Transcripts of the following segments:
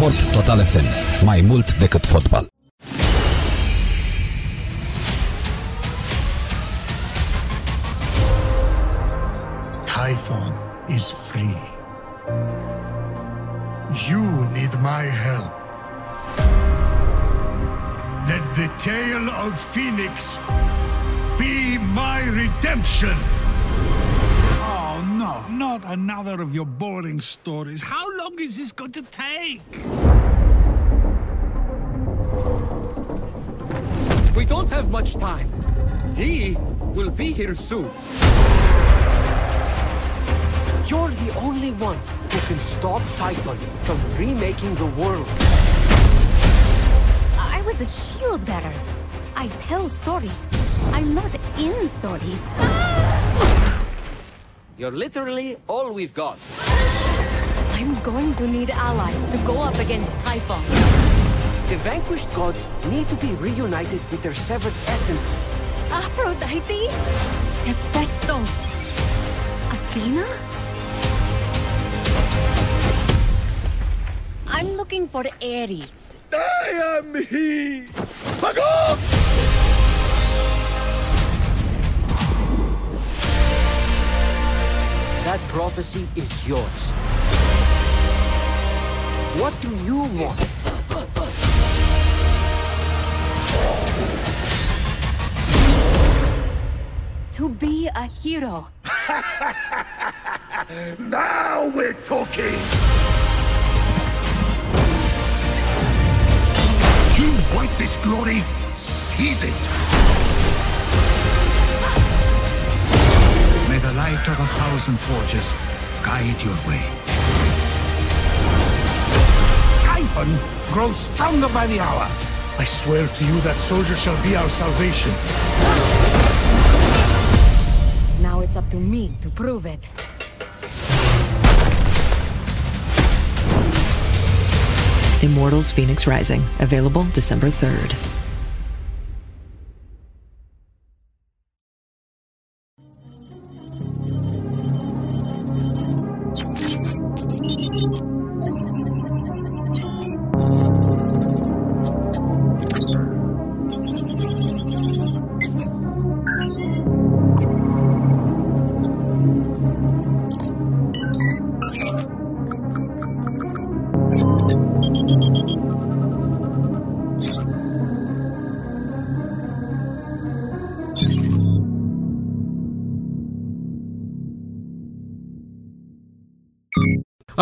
Sport Total FM. Mai mult decât fotbal. Typhon is free. You need my help. Let the tale of Phoenix be my redemption. Oh, no, not another of your boring stories. How long is this going to take? We don't have much time. He will be here soon. You're the only one who can stop Typhon from remaking the world. I was a shield bearer. I tell stories. I'm not in stories. You're literally all we've got. I'm going to need allies to go up against Typhon. The vanquished gods need to be reunited with their severed essences. Aphrodite? Hephaestus? Athena? I'm looking for Ares. I am he! Magog! That prophecy is yours. What do you want? To be a hero. Now we're talking! You want this glory? Seize it! May the light of a thousand forges guide your way. Typhon grows stronger by the hour. I swear to you that soldier shall be our salvation. Now it's up to me to prove it. Immortals Phoenix Rising, available December 3rd.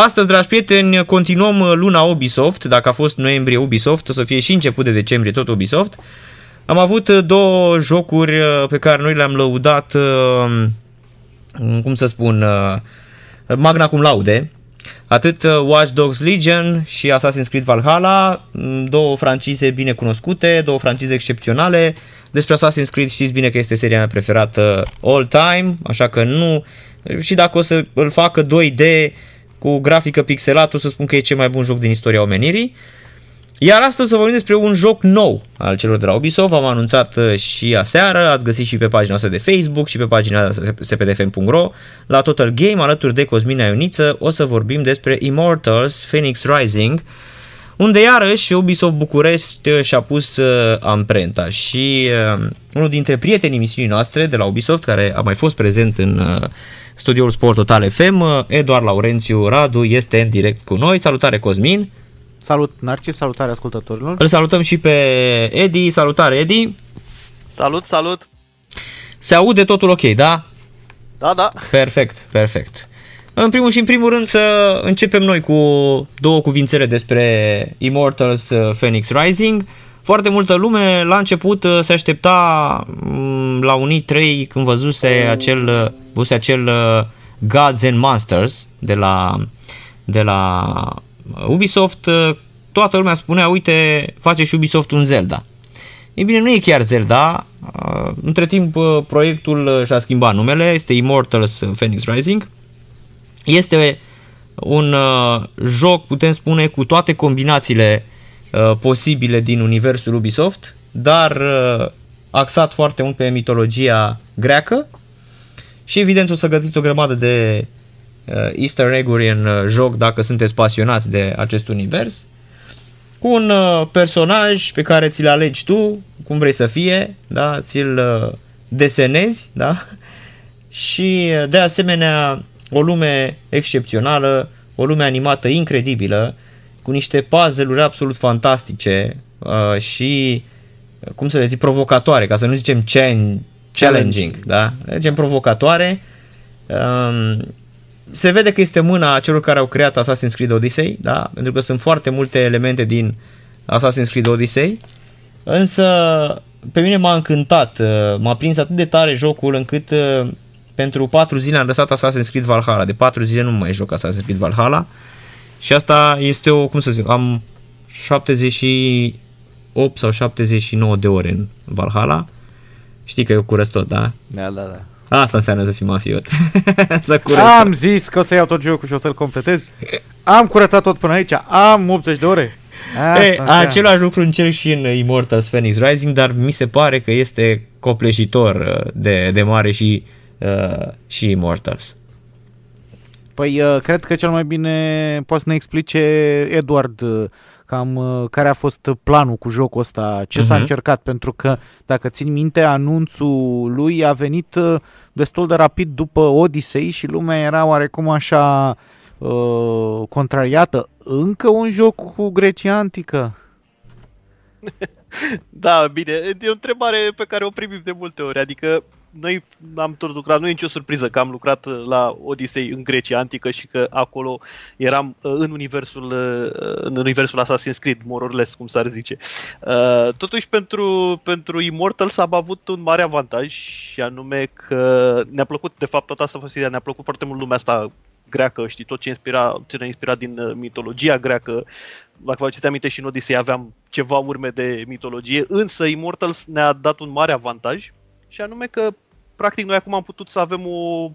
Astăzi, dragi prieteni, continuăm uh, luna Ubisoft. Dacă a fost noiembrie Ubisoft, o să fie și început de decembrie tot Ubisoft. Am avut uh, două jocuri uh, pe care noi le-am lăudat, uh, cum să spun, uh, magna cum laude. Atât uh, Watch Dogs Legion și Assassin's Creed Valhalla, m, două francize bine cunoscute, două francize excepționale. Despre Assassin's Creed știți bine că este seria mea preferată all time, așa că nu... Și dacă o să îl facă 2D cu grafică pixelată, o să spun că e cel mai bun joc din istoria omenirii. Iar astăzi o să vorbim despre un joc nou al celor de la Ubisoft, am anunțat uh, și aseară, ați găsit și pe pagina noastră de Facebook și pe pagina spdfm.ro la Total Game, alături de Cosmina Ioniță, o să vorbim despre Immortals Phoenix Rising, unde iarăși Ubisoft București uh, și-a pus uh, amprenta și uh, unul dintre prietenii misiunii noastre de la Ubisoft, care a mai fost prezent în uh, studioul Sport Total FM, uh, Eduard Laurențiu Radu, este în direct cu noi. Salutare Cosmin! Salut Narcis, salutare ascultătorilor. Îl salutăm și pe Edi. Salutare, Edi. Salut, salut! Se aude totul ok, da? Da, da. Perfect, perfect. În primul și în primul rând să începem noi cu două cuvințele despre Immortals uh, Phoenix Rising. Foarte multă lume la început uh, se aștepta mm, la unii trei când văzuse acel, uh, văzuse acel uh, Gods and Monsters de la, de la Ubisoft. uh, Toată lumea spunea, uite, face și Ubisoft un Zelda. Ei bine, nu e chiar Zelda. Uh, Între timp, uh, proiectul uh, și-a schimbat numele, este Immortals Phoenix Rising. Este un uh, joc, putem spune, cu toate combinațiile uh, posibile din universul Ubisoft, dar uh, axat foarte mult pe mitologia greacă și evident o să găsiți o grămadă de uh, easter egg-uri în uh, joc dacă sunteți pasionați de acest univers. cu un uh, personaj pe care ți-l alegi tu, cum vrei să fie, da? ți-l uh, desenezi, da? și uh, de asemenea o lume excepțională, o lume animată incredibilă, cu niște puzzle-uri absolut fantastice uh, și, uh, cum să le zic, provocatoare, ca să nu zicem chan- challenging, da? Zicem provocatoare. Um, se vede că este mâna celor care au creat Assassin's Creed Odyssey, da? Pentru că sunt foarte multe elemente din Assassin's Creed Odyssey. Însă pe mine m-a încântat, uh, m-a prins atât de tare jocul încât uh, pentru 4 zile am lăsat Assassin's Creed Valhalla. De 4 zile nu mai joc Assassin's Creed Valhalla. Și asta este o, cum să zic, am 78 sau 79 de ore în Valhalla. Știi că eu curăț tot, da? Da, da, da. Asta înseamnă să fii mafiot. să curăț Am zis că o să iau tot jocul și o să-l completez. Am curățat tot până aici. Am 80 de ore. Asta Ei, înseamnă. același lucru încerc și în Immortals Phoenix Rising, dar mi se pare că este copleșitor uh, de, de mare și, uh, și Immortals. Păi, uh, cred că cel mai bine poate să ne explice Edward uh, cam uh, care a fost planul cu jocul ăsta, ce s-a Mhm. încercat, pentru că, dacă țin minte, anunțul lui a venit uh, destul de rapid după Odyssey și lumea era oarecum așa uh, contrariată. Încă un joc cu Grecia antică. Da, bine, e o întrebare pe care o primim de multe ori, adică noi am tot lucrat, nu e nicio surpriză că am lucrat uh, la Odyssey în Grecia antică și că acolo eram uh, în universul, uh, în universul Assassin's Creed, more or less, cum s-ar zice. Uh, Totuși, pentru, pentru Immortals am avut un mare avantaj și anume că ne-a plăcut, de fapt, toată asta fasilia, ne-a plăcut foarte mult lumea asta greacă, știi, tot ce, inspira, ce ne-a inspirat din uh, mitologia greacă, dacă vă aduceți aminte și în Odyssey aveam ceva urme de mitologie, însă Immortals ne-a dat un mare avantaj și anume că practic noi acum am putut să avem o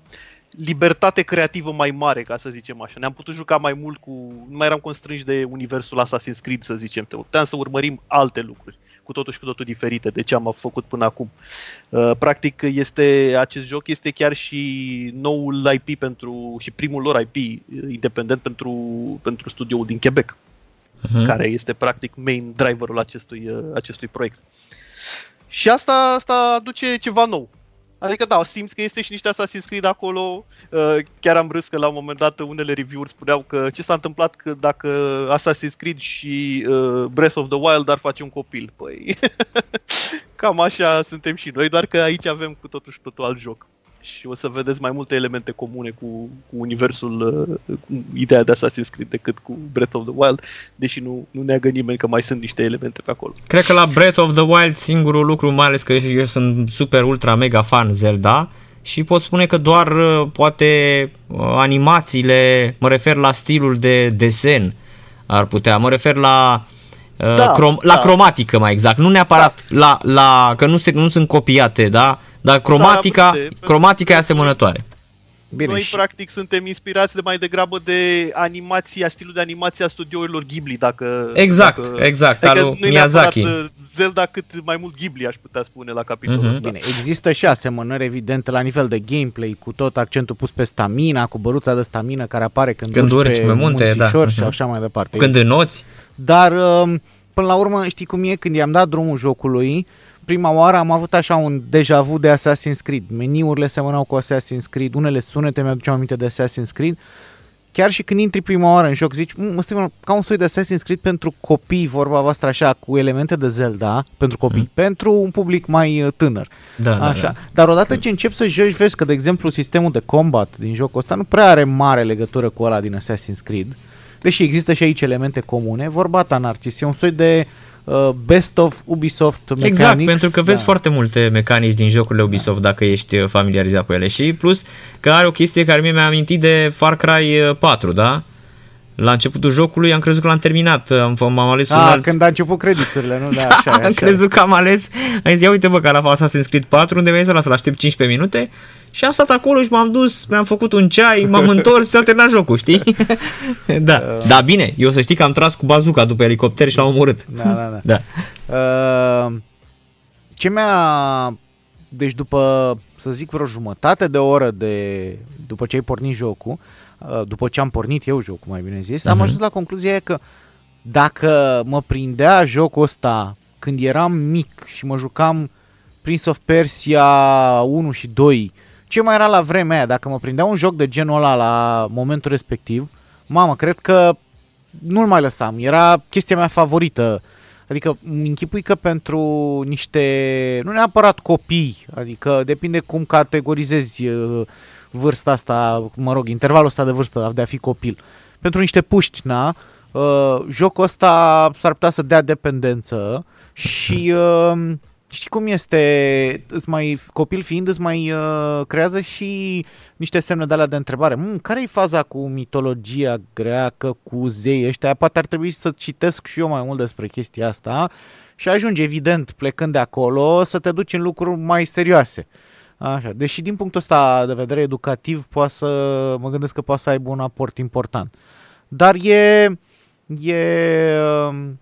libertate creativă mai mare, ca să zicem așa. Ne-am putut juca mai mult cu... Nu mai eram constrânși de universul Assassin's Creed, să zicem. Puteam să urmărim alte lucruri cu totul și cu totul diferite de ce am făcut până acum. Uh, Practic, este, acest joc este chiar și noul IP pentru, și primul lor IP independent pentru, pentru studioul din Quebec Mhm. care este practic main driverul acestui, uh, acestui proiect. Și asta, asta aduce ceva nou. Adică da, simți că este și niște Assassin's Creed acolo. Uh, Chiar am râs că la un moment dat unele review-uri spuneau că ce s-a întâmplat că dacă Assassin's Creed și uh, Breath of the Wild ar face un copil. Păi cam așa suntem și noi, doar că aici avem cu totul și totul alt joc. Și o să vedeți mai multe elemente comune cu, cu universul, uh, cu ideea de Assassin's Creed decât cu Breath of the Wild, deși nu, nu neagă nimeni că mai sunt niște elemente pe acolo. Cred că la Breath of the Wild singurul lucru, mai ales că eu sunt super ultra mega fan Zelda și pot spune că doar uh, poate uh, animațiile, mă refer la stilul de desen ar putea, mă refer la uh, Da, crom- la da. cromatică mai exact, nu neapărat la, la că nu, se, nu sunt copiate, da? Dar cromatica, putea, pentru- cromatica e asemănătoare. Bine, Noi, și- practic, suntem inspirați de mai degrabă de animația, stilul de animație a studiourilor Ghibli, dacă... Exact, dacă, exact, adică al lui nu-i Miyazaki. neapărat, uh, Zelda cât mai mult Ghibli, aș putea spune, la capitolul Mhm. ăsta. Bine, există și asemănări evidente la nivel de gameplay, cu tot accentul pus pe stamina, cu băruța de stamină care apare când, Când urci pe pe munte, da. munțișor și Mhm. așa mai departe. Când înoți, Dar, um, până la urmă, știi cum e? Când i-am dat drumul jocului, prima oară am avut așa un deja vu de Assassin's Creed. Meniurile semănau cu Assassin's Creed, unele sunete mi-aduceau aminte de Assassin's Creed. Chiar și când intri prima oară în joc, zici, "Mm, ăsta e ca un soi de Assassin's Creed pentru copii, vorba voastră așa, cu elemente de Zelda, pentru copii, pentru un public mai uh, tânăr. da, da, Așa. da. Dar odată ce începi să joci, vezi că, de exemplu, sistemul de combat din jocul ăsta nu prea are mare legătură cu ăla din Assassin's Creed, deși există și aici elemente comune. Vorba ta, Narcis, e un soi de uh, best of Ubisoft mechanics. Exact, pentru că vezi da. foarte multe mecanici din jocurile Ubisoft dacă ești uh, familiarizat cu ele și plus că are o chestie care mie mi-a amintit de Far Cry uh, 4, da? La începutul jocului am crezut că l-am terminat, am, m-am ales un A, alt... când a început crediturile, nu? Da, așa, e, așa. am crezut că am ales, am zis, ia uite bă, că la Assassin's Creed 4, unde mi-ai zis, lasă, aștept 15 minute și am stat acolo și m-am dus, mi-am făcut un ceai, m-am întors și s-a terminat jocul, știi? da, da, bine, eu să știi că am tras cu bazuca după elicopter și l-am omorât. Da, da, da. Da. Uh, ce mi-a... Deci după, să zic, vreo jumătate de oră de... După ce ai pornit jocul, uh, după ce am pornit eu jocul, mai bine zis, am Mhm. ajuns la concluzia că dacă mă prindea jocul ăsta când eram mic și mă jucam Prince of Persia 1 și 2, ce mai era la vremea aia, dacă mă prindea un joc de genul ăla la momentul respectiv, mamă, cred că nu-l mai lăsam, era chestia mea favorită. Adică îmi închipui că pentru niște, nu neapărat copii, adică depinde cum categorizezi uh, vârsta asta, mă rog, intervalul ăsta de vârstă de a fi copil. Pentru niște puști, na, uh, jocul ăsta s-ar putea să dea dependență și uh, știi cum este, îți mai, copil fiind, îți mai uh, creează și niște semne de alea de întrebare. Mm, care e faza cu mitologia greacă, cu zei ăștia? Poate ar trebui să citesc și eu mai mult despre chestia asta și ajungi, evident, plecând de acolo, să te duci în lucruri mai serioase. Așa. Deși din punctul ăsta de vedere educativ poate să, mă gândesc că poate să aibă un aport important. Dar e, e um,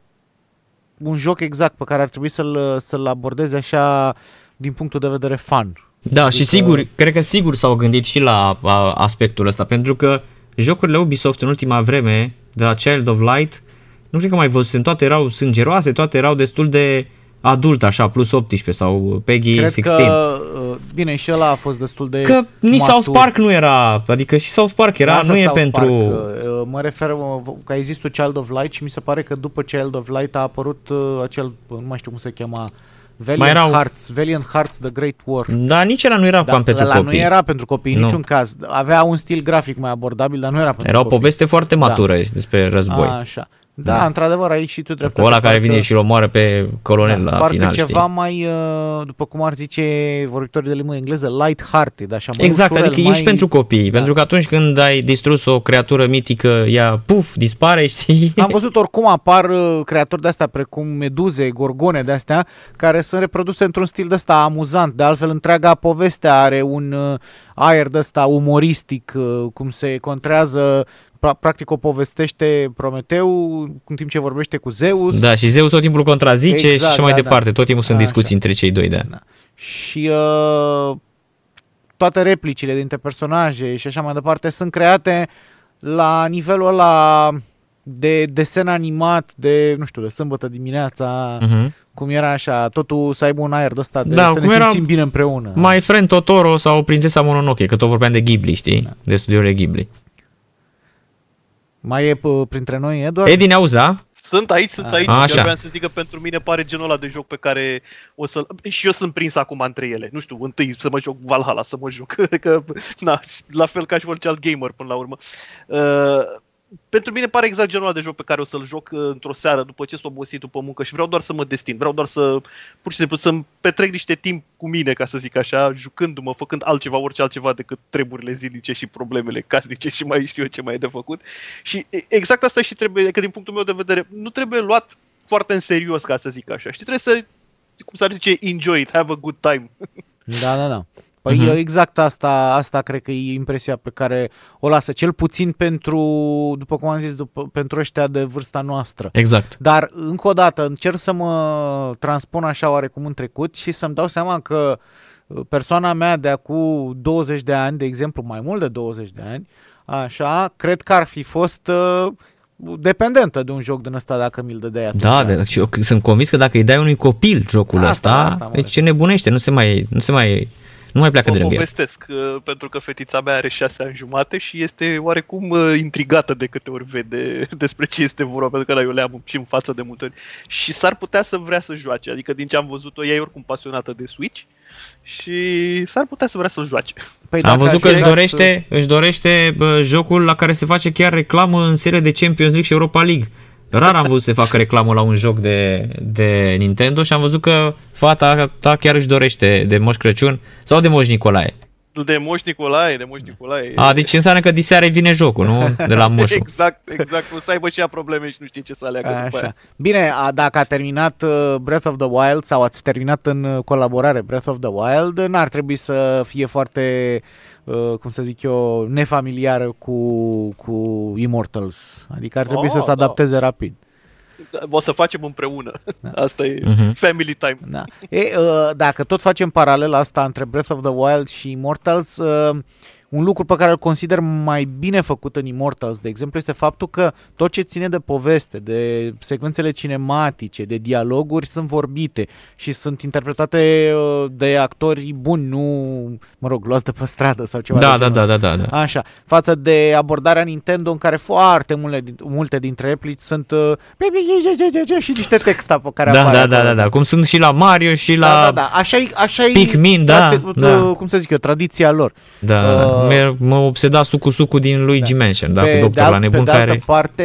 un joc exact pe care ar trebui să-l, să-l abordezi așa din punctul de vedere fun. Da, adică... și sigur, cred că sigur s-au gândit și la a, aspectul ăsta, pentru că jocurile Ubisoft în ultima vreme, de la Child of Light, nu cred că mai văzusem, toate erau sângeroase, toate erau destul de adult, așa, plus 18 sau Peggy Cred 16. că, uh, bine, și ăla a fost destul de Că nici matur. South Park nu era, adică și South Park era, Lasă nu e South pentru... Park, uh, mă refer uh, că a existat Child of Light și mi se pare că după Child of Light a apărut uh, acel, nu mai știu cum se chema, Valiant Mai erau- Hearts, Valiant Hearts The Great War. Da, nici era nu era cam pentru ăla copii. nu era pentru copii, în Nu. niciun caz. Avea un stil grafic mai abordabil, dar nu era pentru Era o copii. poveste foarte matură despre război. Așa. Da, Da. într-adevăr, aici și tu Cu dreptate. ăla care Parcă- vine și îl omoară pe colonel la parcă final, ceva știi? mai, uh, după cum ar zice vorbitorii de limba engleză, light-hearted, așa, mai Exact, ușurel, adică mai... ești pentru copii, Da. pentru că atunci când ai distrus o creatură mitică, ea, puf, dispare, știi? Am văzut oricum apar uh, creatori de astea precum meduze, gorgone de astea, care sunt reproduse într-un stil de ăsta amuzant. De altfel, întreaga poveste are un uh, aer de ăsta umoristic, uh, cum se contrează, pra- practic o povestește Prometeu în timp ce vorbește cu Zeus. Da, și Zeus tot timpul contrazice Exact, și așa mai da, da. departe. Tot timpul sunt Așa. discuții între cei doi, da. Da. Și uh, toate replicile dintre personaje și așa mai departe sunt create la nivelul ăla de desen animat de, nu știu, de sâmbătă dimineața, Mhm. cum era așa, totul să aibă un aer de ăsta de Da, să ne cum era simțim bine împreună. My Friend Totoro sau Prințesa Mononoke, că tot vorbeam de Ghibli, știi? Da. De studiourile Ghibli. Mai e p- printre noi, Eduard? Edi, ne auzi, da? Sunt aici, sunt Ah. aici. Așa. Chiar vreau să zic că pentru mine pare genul ăla de joc pe care o să Și eu sunt prins acum între ele. Nu știu, întâi să mă joc Valhalla, să mă joc. că, na, la fel ca și orice alt gamer până la urmă. Uh, pentru mine pare exact genul ăla de joc pe care o să-l joc uh, într-o seară după ce sunt obosit după muncă și vreau doar să mă destin, vreau doar să, pur și simplu, să-mi petrec niște timp cu mine, ca să zic așa, jucându-mă, făcând altceva, orice altceva decât treburile zilnice și problemele casnice și mai știu eu ce mai e de făcut. Și e- exact asta și trebuie, că din punctul meu de vedere, nu trebuie luat foarte în serios, ca să zic așa. Știi, trebuie să, cum s-ar zice, enjoy it, have a good time. Da, da, da. Păi Mhm. uh exact asta, asta cred că e impresia pe care o lasă, cel puțin pentru, după cum am zis, după, pentru ăștia de vârsta noastră. Exact. Dar, încă o dată, încerc să mă transpun așa oarecum în trecut și să-mi dau seama că uh, persoana mea de acum 20 de ani, de exemplu, mai mult de 20 de ani, așa, cred că ar fi fost uh, dependentă de un joc din ăsta dacă mi-l dădeai atunci. Da, de, și eu sunt convins că dacă îi dai unui copil jocul Asta, ăsta, asta mă deci ce nebunește, nu se mai, nu se mai, nu mai pleacă Vă de lângă el. povestesc, uh, pentru că fetița mea are șase ani jumate și este oarecum uh, intrigată de câte ori vede despre ce este vorba, pentru că la eu le am și în față de multe ori. Și s-ar putea să vrea să joace, adică din ce am văzut-o, ea e oricum pasionată de Switch și s-ar putea să vrea să-l joace. Păi Am dacă văzut aș că își fi dat- dorește, își dorește bă, jocul la care se face chiar reclamă în serie de Champions League și Europa League. Rar am văzut să se facă reclamă la un joc de, de Nintendo și am văzut că fata ta chiar își dorește de Moș Crăciun sau de Moș Nicolae. De Moș Nicolae, de Moș Nicolae. A, deci înseamnă că diseară vine jocul, nu? De la moșul. Exact, exact. O să aibă și ea probleme și nu știe ce să aleagă după Așa. aia. Bine, a, dacă a terminat uh, Breath of the Wild sau ați terminat în uh, colaborare Breath of the Wild, n-ar trebui să fie foarte, uh, cum să zic eu, nefamiliară cu, cu Immortals. Adică ar trebui Oh, să se da. adapteze rapid. O să facem împreună. Asta e Mhm. family time. Da. E, uh, dacă tot facem paralela asta între Breath of the Wild și Immortals, uh, un lucru pe care îl consider mai bine făcut în Immortals, de exemplu, este faptul că tot ce ține de poveste, de secvențele cinematice, de dialoguri sunt vorbite și sunt interpretate uh, de actori buni, nu, mă rog, luați de pe stradă sau ceva Da, de da, genul da, ăsta. da, da, da. Așa, față de abordarea Nintendo în care foarte multe, multe dintre replici sunt uh, și niște text pe care Da, apare da, da, acolo. da, da, cum sunt și la Mario și la... Da, da, da. Așa e, așa e Pikmin, da, trate- da. cum să zic eu, tradiția lor. Da, Uh, uh, mă obseda sucu-sucu din Luigi da. Mansion, da, cu doctor al- la nebun pe de altă care... parte,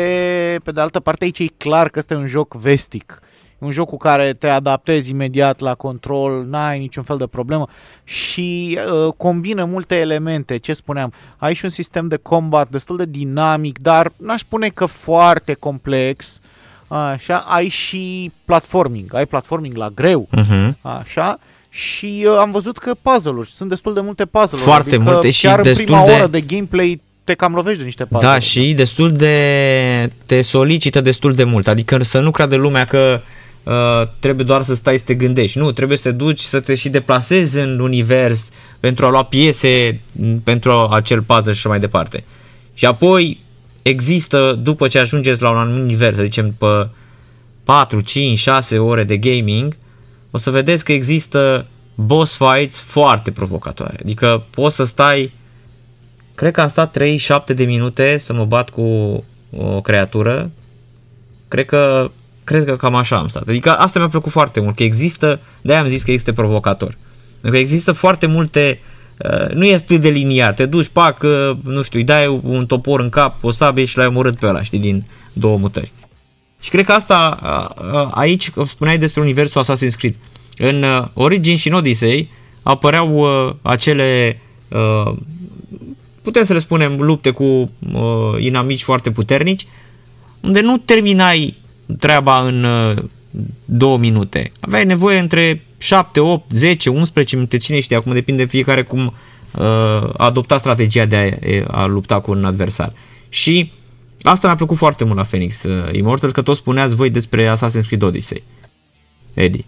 pe de altă parte aici e clar că este un joc vestic. E un joc cu care te adaptezi imediat la control, n-ai niciun fel de problemă și uh, combină multe elemente, ce spuneam. Ai și un sistem de combat destul de dinamic, dar n-aș spune că foarte complex. Așa, ai și platforming, ai platforming la greu. Uh-huh. Așa. Și uh, am văzut că puzzle-uri, sunt destul de multe puzzle-uri. Foarte adică multe și chiar în destul prima de- oră de gameplay te cam lovești de niște puzzle Da, și destul de... te solicită destul de mult. Adică să nu creadă lumea că uh, trebuie doar să stai să te gândești. Nu, trebuie să te duci să te și deplasezi în univers pentru a lua piese m, pentru acel puzzle și așa mai departe. Și apoi există, după ce ajungeți la un anumit univers, să zicem pe 4, 5, 6 ore de gaming, o să vedeți că există boss fights foarte provocatoare. Adică poți să stai Cred că am stat 37 de minute să mă bat cu o creatură. Cred că, cred că cam așa am stat. Adică asta mi-a plăcut foarte mult, că există, de-aia am zis că este provocator. Pentru că există foarte multe, uh, nu e atât de liniar, te duci, pac, uh, nu știu, îi dai un topor în cap, o sabie și l-ai omorât pe ăla, știi, din două mutări. Și cred că asta, uh, uh, aici spuneai despre universul Assassin's Creed. În uh, Origin și în Odyssey apăreau uh, acele uh, putem să le spunem lupte cu uh, inamici foarte puternici, unde nu terminai treaba în uh, două minute. Aveai nevoie între 7, 8, 10, 11 minute, cine știe, acum depinde fiecare cum uh, a adoptat strategia de a, a lupta cu un adversar. Și asta mi-a plăcut foarte mult la Phoenix uh, Immortal, că tot spuneați voi despre Assassin's Creed Odyssey. Eddie.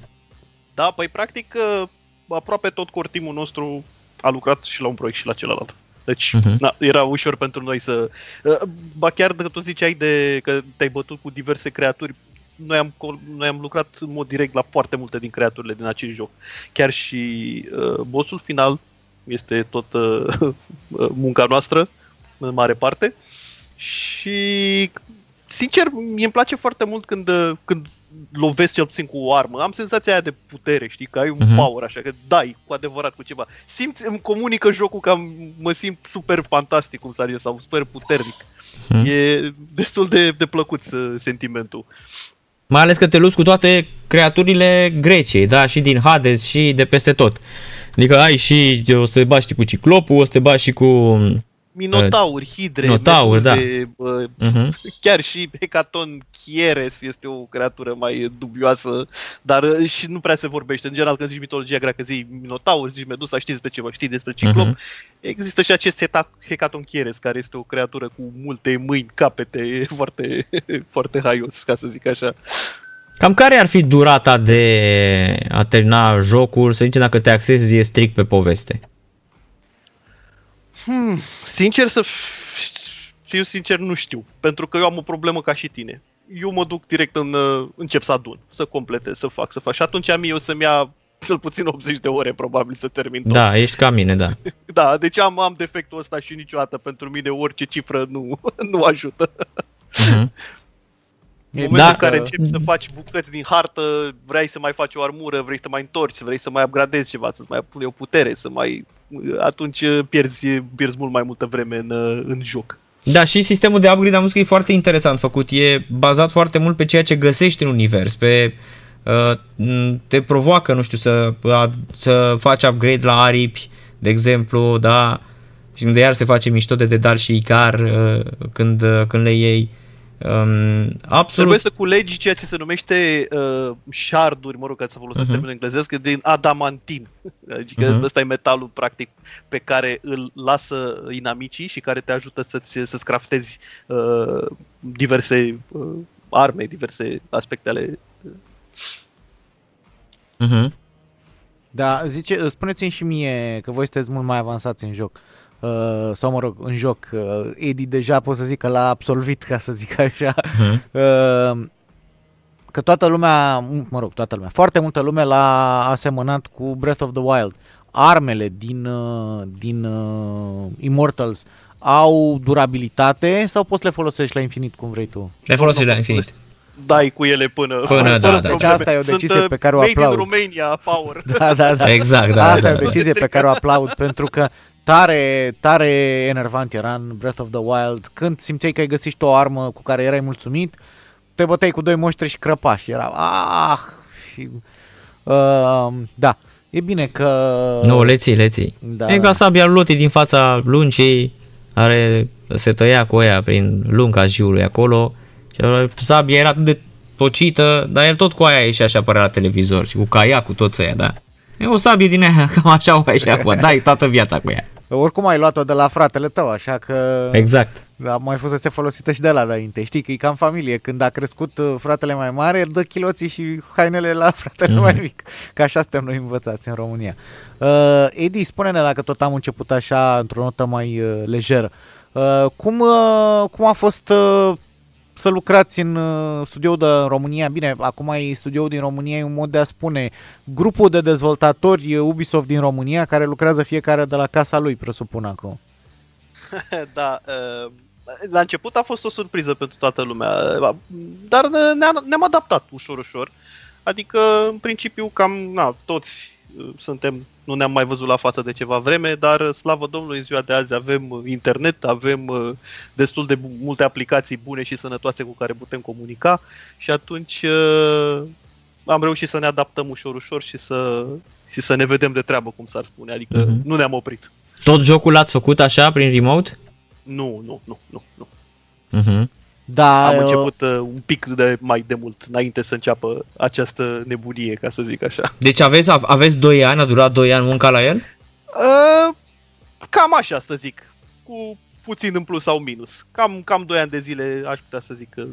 Da, păi practic uh, aproape tot core team-ul nostru a lucrat și la un proiect și la celălalt. Deci, Mhm. uh-huh. na, era ușor pentru noi să... Uh, ba chiar dacă tu ziceai de, că te-ai bătut cu diverse creaturi, noi am, col- noi am lucrat în mod direct la foarte multe din creaturile din acest joc. Chiar și uh, bossul final este tot uh, munca noastră, în mare parte. Și, sincer, mie îmi place foarte mult când, uh, când lovesc cel puțin cu o armă. Am senzația aia de putere, știi, că ai un Mhm. uh-huh. power, așa, că dai cu adevărat cu ceva. Simt, îmi comunică jocul că am, mă simt super fantastic, cum s-ar zice, sau super puternic. Mhm. E destul de, de plăcut să, sentimentul. Mai ales că te lupți cu toate creaturile Greciei, da, și din Hades și de peste tot. Adică ai și, o să te bași și cu ciclopul, o să te bași și cu... Minotauri, hidre, Minotauri, da. meduze, uh, Uh-huh. chiar și Hecaton Chieres este o creatură mai dubioasă, dar uh, și nu prea se vorbește. În general, când zici mitologia greacă, zici Minotaur, zici Medusa, știi despre ceva, știi despre Ciclop. Mhm. Există și acest Heta- Hecaton Chieres, care este o creatură cu multe mâini, capete, e foarte, foarte haios, ca să zic așa. Cam care ar fi durata de a termina jocul, să zicem dacă te axezi strict pe poveste? Hmm, sincer să f- fiu sincer, nu știu. Pentru că eu am o problemă ca și tine. Eu mă duc direct în, uh, încep să adun, să completez, să fac, să fac. Și atunci am eu să-mi ia cel puțin 80 de ore probabil să termin tot. Da, ești ca mine, da. Da, deci am, am defectul ăsta și niciodată pentru mine orice cifră nu, nu ajută. Mhm. În momentul Da. în care începi să faci bucăți din hartă, vrei să mai faci o armură, vrei să mai întorci, vrei să mai upgradezi ceva, să-ți mai pui o putere, să mai... Atunci pierzi, pierzi mult mai multă vreme în, în joc. Da, și sistemul de upgrade am văzut că e foarte interesant făcut. E bazat foarte mult pe ceea ce găsești în univers, pe uh, m, te provoacă, nu știu, să, a, să faci upgrade la aripi, de exemplu, da, și unde iar se face mișto de Dedal și Icar uh, când, uh, când le iei. Um, absolut. Trebuie să culegi ceea ce se numește uh, sharduri, mă rog, ca să folosesc Mhm. uh-huh. termenul englezesc, din adamantin. Adică Mhm. uh-huh. ăsta e metalul, practic, pe care îl lasă inamicii și care te ajută să-ți, să-ți craftezi uh, diverse uh, arme, diverse aspecte ale... Uh-huh. Da, zice, spuneți-mi și mie că voi sunteți mult mai avansați în joc. Uh, sau mă rog, în joc. Uh, Eddie deja pot să zic că l-a absolvit, ca să zic așa. Mhm. Uh, că toată lumea, mă rog, toată lumea, foarte multă lume l-a asemănat cu Breath of the Wild. Armele din, uh, din uh, Immortals au durabilitate sau poți să le folosești la infinit cum vrei tu? Le folosești la infinit. Dai cu ele până... Până, fără da, da. probleme. Deci asta e o Sunt, decizie uh, pe care o made aplaud. in Romania, power. Da, da, da. Exact, da, Asta da, e o da. decizie pe care o aplaud pentru că tare, tare enervant era în Breath of the Wild când simțeai că ai găsit și tu o armă cu care erai mulțumit, te băteai cu doi monștri și crăpași. Era, ah, și, uh, da, e bine că... Nu, le ții, le ții. Da, e da. ca sabia lui Loti din fața lungii, care se tăia cu ea prin lunga jiului acolo. Și sabia era atât de tocită, dar el tot cu aia ieșea și apărea la televizor și cu caia cu toți ăia, da. E o sabie din aia, cam așa o ai și acum, dai toată viața cu ea. Oricum ai luat-o de la fratele tău, așa că... Exact. Da, mai fost să se folosită și de la înainte. Știi că e ca în familie. Când a crescut uh, fratele mai mare, el dă chiloții și hainele la fratele Mhm. mai mic. Că așa suntem noi învățați în România. Uh, Edi, spune-ne dacă tot am început așa, într-o notă mai uh, lejeră. Uh, cum, uh, cum a fost uh, să lucrați în uh, studioul de România? Bine, acum e studioul din România, e un mod de a spune grupul de dezvoltatori uh, Ubisoft din România care lucrează fiecare de la casa lui, presupun acum. da, uh, la început a fost o surpriză pentru toată lumea, uh, dar uh, ne-a- ne-am adaptat ușor, ușor. Adică, în principiu, cam na, toți uh, suntem, nu ne-am mai văzut la față de ceva vreme, dar uh, slavă Domnului, în ziua de azi avem uh, internet, avem uh, destul de bu- multe aplicații bune și sănătoase cu care putem comunica și atunci uh, am reușit să ne adaptăm ușor, ușor și să, și să ne vedem de treabă, cum s-ar spune. Adică Mhm. nu ne-am oprit. Tot jocul l-ați făcut așa, prin remote? Nu, nu, nu, nu, nu. Mhm. Da, Am uh, început uh, un pic de mai de mult, înainte să înceapă această nebunie, ca să zic așa. Deci aveți, aveți 2 ani, a durat 2 ani munca la el? Uh, cam așa să zic, cu puțin în plus sau minus. Cam, cam 2 ani de zile aș putea să zic că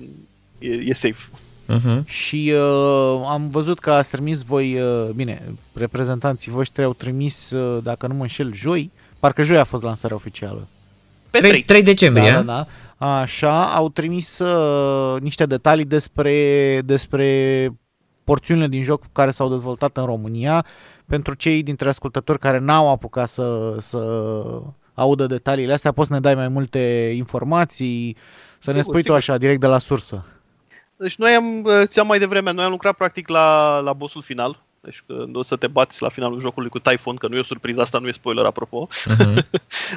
e, e safe. Uh-huh. Și uh, am văzut că ați trimis voi, uh, bine, reprezentanții voștri au trimis, uh, dacă nu mă înșel, joi, parcă joi a fost lansarea oficială. Pe 3, 3. 3 decembrie, da, da, da, da. Așa, au trimis uh, niște detalii despre, despre porțiunile din joc care s-au dezvoltat în România. Pentru cei dintre ascultători care n-au apucat să, să audă detaliile astea, poți să ne dai mai multe informații, să ne Sigur, spui tu sigur. așa, direct de la sursă. Deci noi am, uh, ți-am mai devreme, noi am lucrat practic la, la bossul final. Deci când o să te bați la finalul jocului cu Typhoon, că nu e o surpriză, asta nu e spoiler apropo. Uh-huh.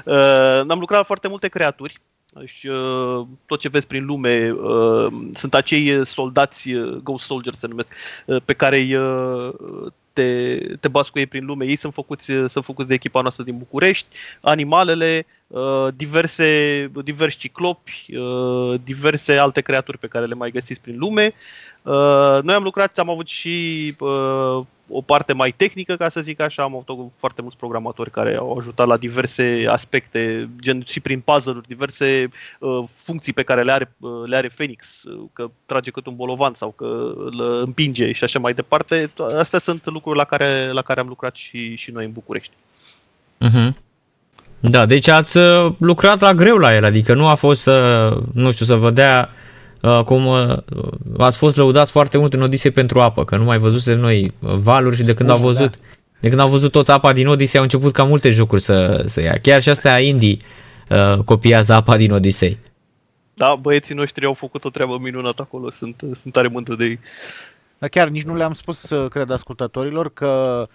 Uh, am lucrat la foarte multe creaturi. Deci, uh, tot ce vezi prin lume uh, sunt acei soldați, uh, Ghost Soldiers se numesc, uh, pe care îi, uh, te, te bați cu ei prin lume. Ei sunt făcuți, uh, sunt făcuți de echipa noastră din București, animalele, uh, diverse, diversi ciclopi, uh, diverse alte creaturi pe care le mai găsiți prin lume. Uh, Noi am lucrat, am avut și uh, o parte mai tehnică, ca să zic așa, am avut foarte mulți programatori care au ajutat la diverse aspecte, gen și prin puzzle-uri, diverse uh, funcții pe care le are, uh, le are Phoenix, uh, că trage cât un bolovan sau că îl împinge și așa mai departe. To- Astea sunt lucruri la care, la care am lucrat și, și noi în București. Uh-huh. Da, deci ați uh, lucrat la greu la el, adică nu a fost să, nu știu, să vă dea uh, cum uh, ați fost lăudați foarte mult în Odisei pentru apă, că nu mai văzuse noi uh, valuri și de când au Spune, văzut de când au văzut toți apa din Odisei au început ca multe jocuri să, să ia. Chiar și astea indie uh, copiază apa din Odisei. Da, băieții noștri au făcut o treabă minunată acolo, sunt, sunt tare mândru de ei. Dar chiar nici nu le-am spus, uh, cred, ascultătorilor că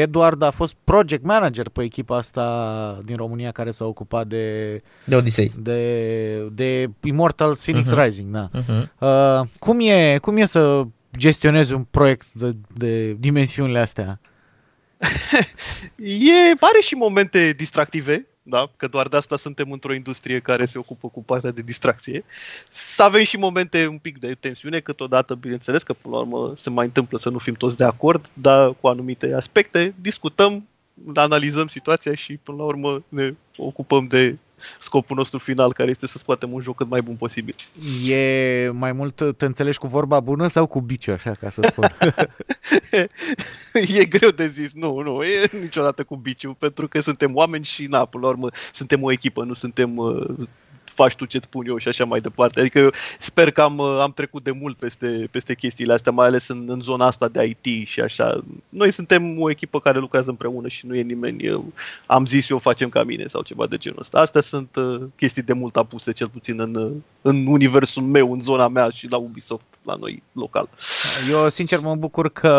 Eduard a fost project manager pe echipa asta din România care s-a ocupat de, De Odisei. de, de Immortals Phoenix Mhm. Rising. Da. Uh-huh. Uh, cum, e, cum e să gestionezi un proiect de, de dimensiunile astea? E, are și momente distractive, da? că doar de asta suntem într-o industrie care se ocupă cu partea de distracție. Să avem și momente un pic de tensiune, câteodată, bineînțeles, că până la urmă se mai întâmplă să nu fim toți de acord, dar cu anumite aspecte discutăm, analizăm situația și până la urmă ne ocupăm de scopul nostru final, care este să scoatem un joc cât mai bun posibil. E mai mult te înțelegi cu vorba bună sau cu biciu, așa ca să spun? e greu de zis, nu, nu, e niciodată cu biciu, pentru că suntem oameni și, na, până la urmă, suntem o echipă, nu suntem uh, faci tu ce-ți spun eu și așa mai departe. Adică eu sper că am, am trecut de mult peste, peste chestiile astea, mai ales în, în zona asta de IT și așa. Noi suntem o echipă care lucrează împreună și nu e nimeni, eu, am zis eu facem ca mine sau ceva de genul ăsta. Astea sunt uh, chestii de mult apuse, cel puțin în, în universul meu, în zona mea și la Ubisoft, la noi local. Eu sincer mă bucur că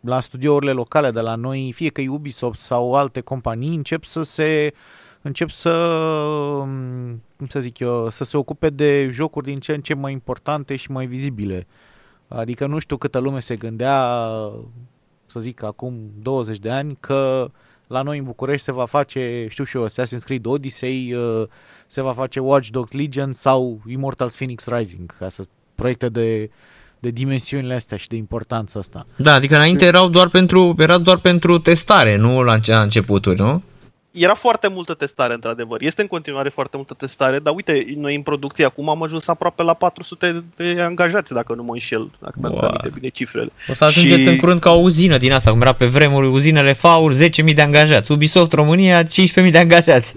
la studiourile locale de la noi, fie că e Ubisoft sau alte companii, încep să se încep să, cum să zic eu, să se ocupe de jocuri din ce în ce mai importante și mai vizibile. Adică nu știu câtă lume se gândea, să zic, acum 20 de ani, că la noi în București se va face, știu și eu, Assassin's Creed Odyssey, se va face Watch Dogs Legion sau Immortals Phoenix Rising, ca să proiecte de, de dimensiunile astea și de importanța asta. Da, adică înainte erau doar pentru, era doar pentru testare, nu la începuturi, nu? Era foarte multă testare, într-adevăr. Este în continuare foarte multă testare, dar uite, noi în producție acum am ajuns aproape la 400 de angajați, dacă nu mă înșel, dacă mi-am aminte bine cifrele. O să ajungeți și... în curând ca o uzină din asta, cum era pe vremuri uzinele FAUR, 10.000 de angajați. Ubisoft România, 15.000 de angajați.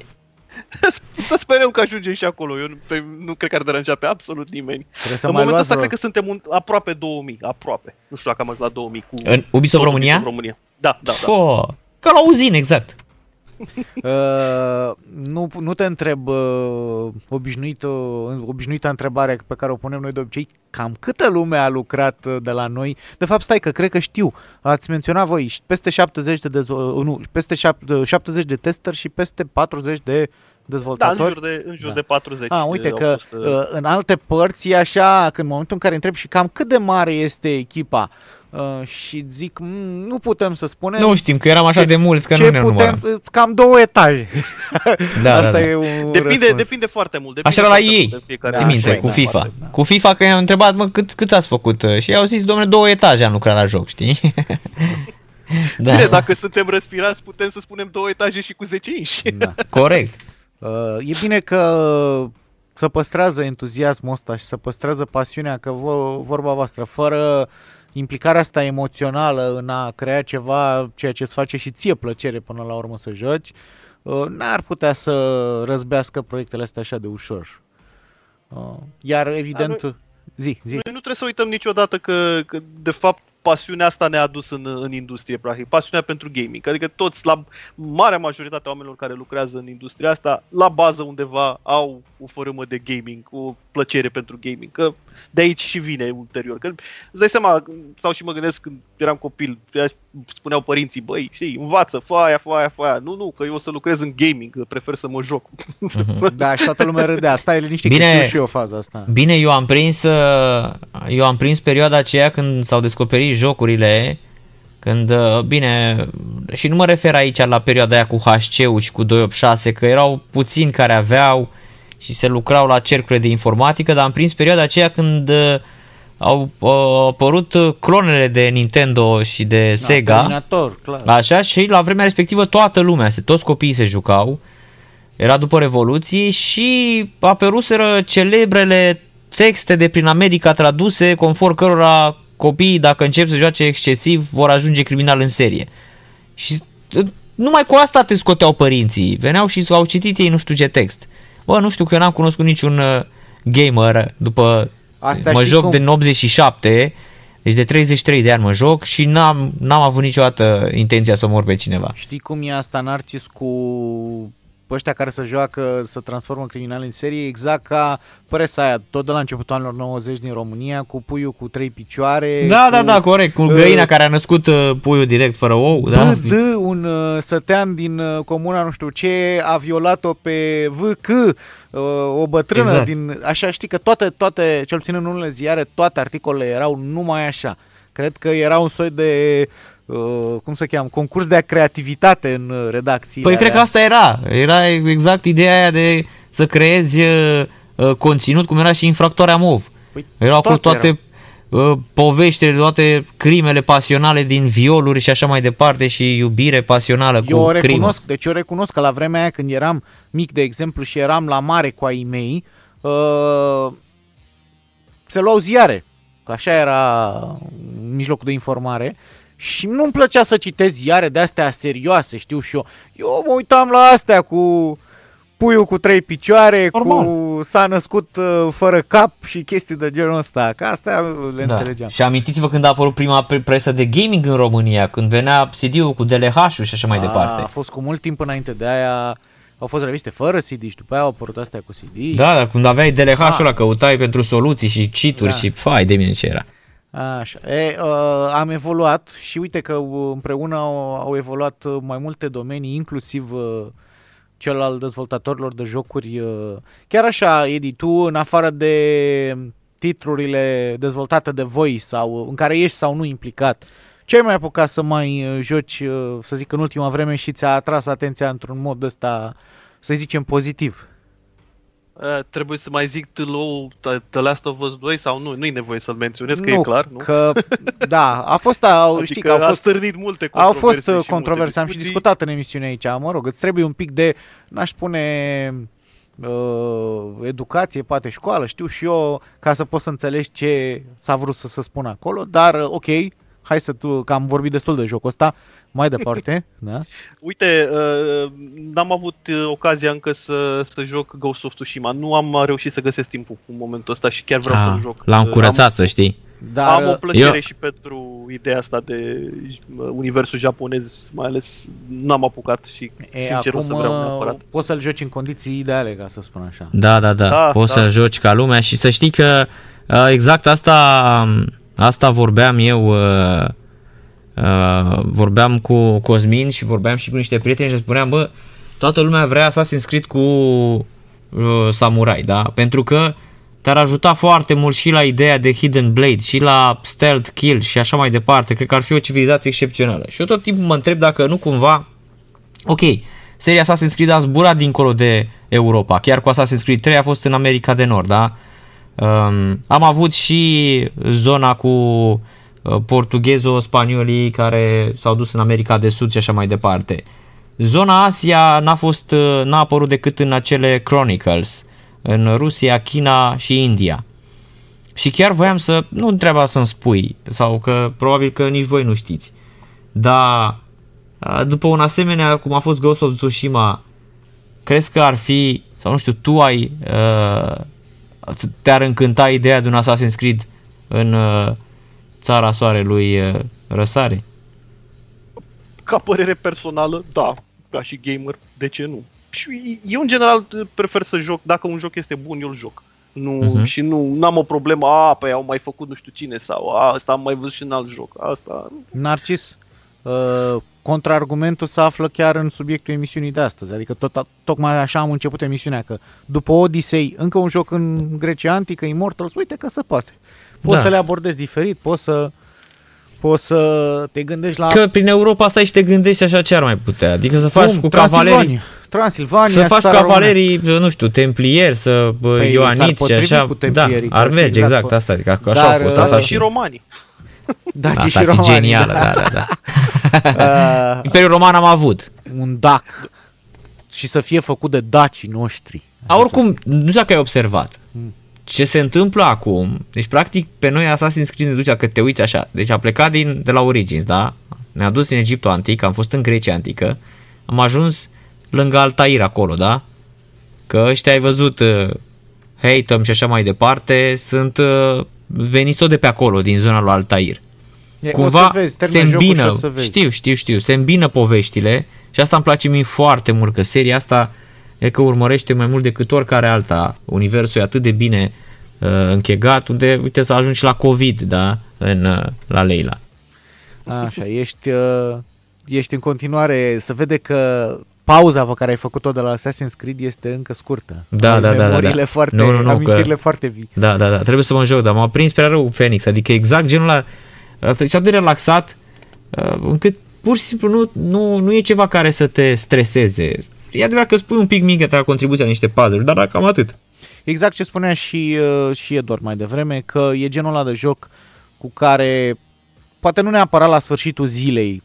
să sperăm că ajungem și acolo. Eu nu, pe, nu cred că ar deranja pe absolut nimeni. Trebuie să în mai momentul ăsta vreo... cred că suntem un, aproape 2000, aproape. Nu știu dacă am ajuns la 2000 cu În Ubisoft România? Ubisoft România. Da, da, da. Fo, ca la uzină, exact. Uh, nu, nu te întreb uh, obișnuit, uh, obișnuită întrebare pe care o punem noi de obicei, cam câtă lume a lucrat uh, de la noi? De fapt, stai că cred că știu. Ați menționat voi peste 70 de, dezvol- uh, nu, peste 70 de testări și peste 40 de dezvoltatori. Da, în jur de, în jur Da. de 40. A, uite au că fost, uh, uh, în alte părți e așa, că în momentul în care întreb și cam cât de mare este echipa uh, și zic, "Mm, nu putem să spunem. Nu știm, că eram așa Ce- de mulți că ce nu ne putem, număram. cam două etaje. Da, Asta da, da. e un Depinde, răspuns. depinde foarte mult. Depinde Așa era la foarte ei. mult de fiecare Ți Da, minte, așa e, cu da, FIFA. foarte, da. Cu FIFA, că i-am întrebat, mă, cât, cât ați făcut? Și au zis, domnule, două etaje am lucrat la joc, știi? da, Bine, dacă suntem răspirați, putem să spunem două etaje și cu 10 inși. Da. corect. Uh, e bine că să păstrează entuziasmul ăsta și să păstrează pasiunea, că vă, vorba voastră, fără implicarea asta emoțională în a crea ceva, ceea ce îți face și ție plăcere până la urmă să joci, uh, n-ar putea să răzbească proiectele astea așa de ușor. Uh, Iar evident, Dar zi, zi. Noi nu trebuie să uităm niciodată că, că de fapt, pasiunea asta ne-a adus în, în industrie, practic. Pasiunea pentru gaming. Adică toți, la marea majoritate a oamenilor care lucrează în industria asta, la bază undeva au o formă de gaming, o plăcere pentru gaming. Că de aici și vine ulterior. Că îți dai seama, sau și mă gândesc când eram copil, spuneau părinții, băi, știi, învață, fă aia, fă aia, fă aia. Nu, nu, că eu o să lucrez în gaming, că prefer să mă joc. Da, și toată lumea râdea. Stai liniștit Bine. că știu și eu faza asta. Bine, eu am prins uh, eu am prins perioada aceea când s-au descoperit jocurile când, uh, bine, și nu mă refer aici la perioada aia cu HC-ul și cu 286, că erau puțini care aveau și se lucrau la cercurile de informatică, dar am prins perioada aceea când uh, au uh, apărut uh, clonele de Nintendo și de Sega. Terminator, clar. Așa, și la vremea respectivă toată lumea, se, toți copiii se jucau, era după Revoluție și apăruseră celebrele texte de prin America traduse conform cărora copiii, dacă încep să joace excesiv, vor ajunge criminal în serie. Și uh, numai cu asta te scoteau părinții. Veneau și au citit ei nu știu ce text. Bă, nu știu că eu n-am cunoscut niciun uh, gamer după... Asta mă știi joc cum? din 87, deci de 33 de ani mă joc și n-am, n-am avut niciodată intenția să omor pe cineva. Știi cum e asta, Narcis, cu ăștia care se joacă, să transformă criminali în serie, exact ca presa aia, tot de la începutul anilor 90 din România, cu puiul cu trei picioare. Da, cu, da, da, corect, cu uh, găina care a născut uh, puiul direct fără ou, da? BD, un uh, sătean din uh, comuna nu știu ce, a violat-o pe VC, uh, o bătrână Exact. din... Așa știi că toate, toate, cel puțin în unele ziare, toate articolele erau numai așa. Cred că era un soi de... Uh, cum să cheamă, concurs de creativitate în uh, redacții. Păi cred că asta era. Era exact ideea aia de să creezi uh, uh, conținut, cum era și infractoarea MOV. Păi, Erau acolo toate toate uh, poveștile, toate crimele pasionale din violuri și așa mai departe și iubire pasională Eu cu o crimă. recunosc, deci eu recunosc că la vremea aia când eram mic, de exemplu, și eram la mare cu ai mei, uh, se luau ziare, că așa era mijlocul de informare, și nu-mi plăcea să citesc ziare de astea serioase, știu și eu. Eu mă uitam la astea cu puiul cu trei picioare, Normal. cu s-a născut uh, fără cap și chestii de genul ăsta, că astea le Da. înțelegeam. Și amintiți-vă când a apărut prima pre- presă de gaming în România, când venea CD-ul cu DLH-ul și așa mai A, departe. A fost cu mult timp înainte de aia, au fost reviste fără CD și după aia au apărut astea cu CD. Da, dar când aveai DLH-ul Ah. ăla, căutai pentru soluții și cheat-uri Da. și fai de mine ce era. Așa. E, uh, am evoluat și uite că uh, împreună au, au evoluat uh, mai multe domenii, inclusiv uh, cel al dezvoltatorilor de jocuri. Uh, chiar așa, Edi, tu în afară de titlurile dezvoltate de voi sau în care ești sau nu implicat, ce ai mai apucat să mai uh, joci, uh, să zic, în ultima vreme și ți-a atras atenția într-un mod ăsta, să zicem, pozitiv? Uh, trebuie să mai zic The, Low, The- The Last of Us 2 sau nu? Nu-i nevoie să-l menționez, că nu, e clar, nu? Că, da, a fost, a, adică știi că au a fost stârnit multe Au fost controverse uh, și controverse, am multe și discuții. discutat în emisiune aici, mă rog, îți trebuie un pic de, n-aș spune, uh, educație, poate școală, știu și eu, ca să poți să înțelegi ce s-a vrut să se spună acolo, dar uh, ok, hai să tu, că am vorbit destul de jocul ăsta, mai departe, da? Uite, uh, n-am avut uh, ocazia încă să, să joc Ghost of Tsushima. Nu am reușit să găsesc timpul în momentul ăsta și chiar vreau Ah, să-l joc. L-am Uh, curățat, să știi. Dar Am, am o uh, plăcere eu- și pentru ideea asta de uh, universul japonez, mai ales n-am apucat și e, sincer o să acum vreau uh, neapărat. poți să-l joci în condiții ideale, ca să spun așa. Da, da, da, Da, poți da. să joci ca lumea și să știi că uh, exact asta, asta vorbeam eu, uh, uh, vorbeam cu Cosmin și vorbeam și cu niște prieteni și spuneam, bă, toată lumea vrea Assassin's Creed cu uh, samurai, da? Pentru că te-ar ajuta foarte mult și la ideea de Hidden Blade și la Stealth Kill și așa mai departe. Cred că ar fi o civilizație excepțională. Și eu tot timpul mă întreb dacă nu cumva Ok, seria Assassin's Creed a zburat dincolo de Europa. Chiar cu Assassin's Creed 3 a fost în America de Nord, da? Um, am avut și zona cu uh, portughezo-spaniolii care s-au dus în America de Sud și așa mai departe. Zona Asia n-a fost, uh, n-a apărut decât în acele Chronicles, în Rusia, China și India. Și chiar voiam să, nu treaba să-mi spui, sau că probabil că nici voi nu știți, dar a, după un asemenea, cum a fost Ghost of Tsushima, crezi că ar fi, sau nu știu, tu ai, uh, te-ar încânta ideea de un Assassin's Creed în uh, țara soarelui uh, răsare? Ca părere personală, da, ca și gamer, de ce nu? Și eu în general prefer să joc, dacă un joc este bun, eu îl joc. Nu, Mhm. uh-huh. Și nu am o problemă, a, păi au mai făcut nu știu cine sau a, asta am mai văzut și în alt joc. Asta, Narcis, uh, contraargumentul se află chiar în subiectul emisiunii de astăzi. Adică tot, tocmai așa am început emisiunea, că după Odyssey, încă un joc în Grecia Antică, Immortals, uite că se poate. Poți Da. să le abordezi diferit, poți să, poți să te gândești la... Că prin Europa stai și te gândești așa ce ar mai putea. Adică să faci Cum? cu cavalerii, Transilvania. Transilvania, să faci țara cavalerii, nu știu, templieri, să Păi, păi, s-ar ioaniți și potrivi așa. cu Da, templierii, ar că merge, exact, exact, bă. asta, adică așa Dar, a fost uh, asta asta. și romanii. Da, Asta și ar fi romanii, genială, da. da, da, da. Uh, Imperiul Roman am avut. un dac și să fie făcut de dacii noștri. A, oricum, nu știu dacă ai observat. Ce se întâmplă acum, deci practic pe noi Assassin's Creed ne duce, că te uiți așa, deci a plecat din, de la Origins, da? Ne-a dus din Egiptul Antic, am fost în Grecia Antică, am ajuns lângă Altair acolo, da? Că ăștia ai văzut uh, Hatem și așa mai departe, sunt uh, veniți tot de pe acolo, din zona lui Altair. E, Cumva o să vezi, se termin jocul și îmbină, o să vezi. știu, știu, știu, se îmbină poveștile și asta îmi place mie foarte mult, că seria asta e că urmărește mai mult decât oricare alta. Universul e atât de bine uh, închegat, unde, uite, s-a ajuns și la COVID, da, în, uh, la Leila. Așa, ești, uh, ești în continuare, se vede că pauza pe care ai făcut-o de la Assassin's Creed este încă scurtă. Da, Ai da, da, da, memoriile da. foarte, Nu, nu, nu, amintirile că- foarte vii. Da, da, da, trebuie să mă joc, dar m-a prins prea rău Phoenix, adică exact genul ăla, uh, deci atât de relaxat, uh, încât pur și simplu nu, nu, nu e ceva care să te streseze. E adevărat că spui un pic mică ta contribuția la niște puzzle dar cam atât. Exact ce spunea și, uh, și Edward mai devreme, că e genul ăla de joc cu care, poate nu neapărat la sfârșitul zilei,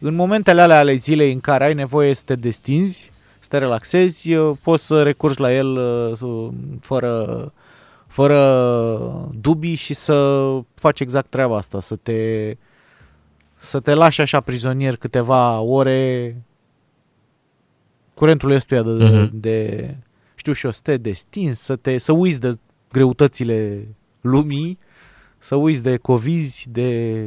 în momentele alea ale zilei în care ai nevoie să te destinzi, să te relaxezi, uh, poți să recurgi la el uh, fără, fără dubii și să faci exact treaba asta, să te, să te lași așa prizonier câteva ore curentul ăstuia de, uh-huh. de, știu și eu, să te destins, să, te, să uiți de greutățile lumii, să uiți de covizi, de...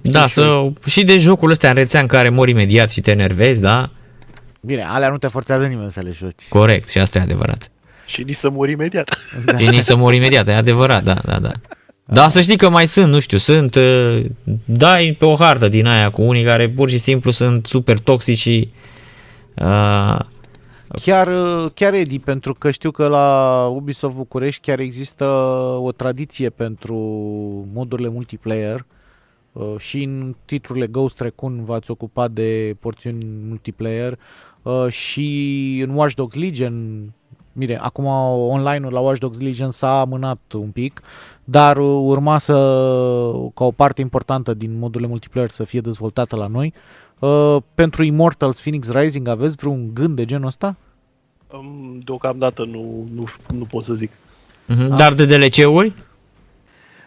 Da, să, și de jocul ăsta în rețea în care mori imediat și te enervezi, da? Bine, alea nu te forțează nimeni să le joci. Corect, și asta e adevărat. Și nici să mori imediat. Da. Și nici să mori imediat, e adevărat, da, da, da. Da, să știi că mai sunt, nu știu, sunt, uh, dai pe o hartă din aia cu unii care pur și simplu sunt super toxici și uh, Chiar, chiar Edi, pentru că știu că la Ubisoft București chiar există o tradiție pentru modurile multiplayer uh, și în titlurile Ghost Recon v-ați ocupat de porțiuni multiplayer uh, și în Watch Dogs Legion Bine, acum online-ul la Watch Dogs Legion s-a amânat un pic, dar urma să, ca o parte importantă din modurile multiplayer să fie dezvoltată la noi. Uh, pentru Immortals Phoenix Rising aveți vreun gând de genul ăsta? Um, deocamdată nu, nu, nu pot să zic. Uh-huh. Dar de DLC-uri?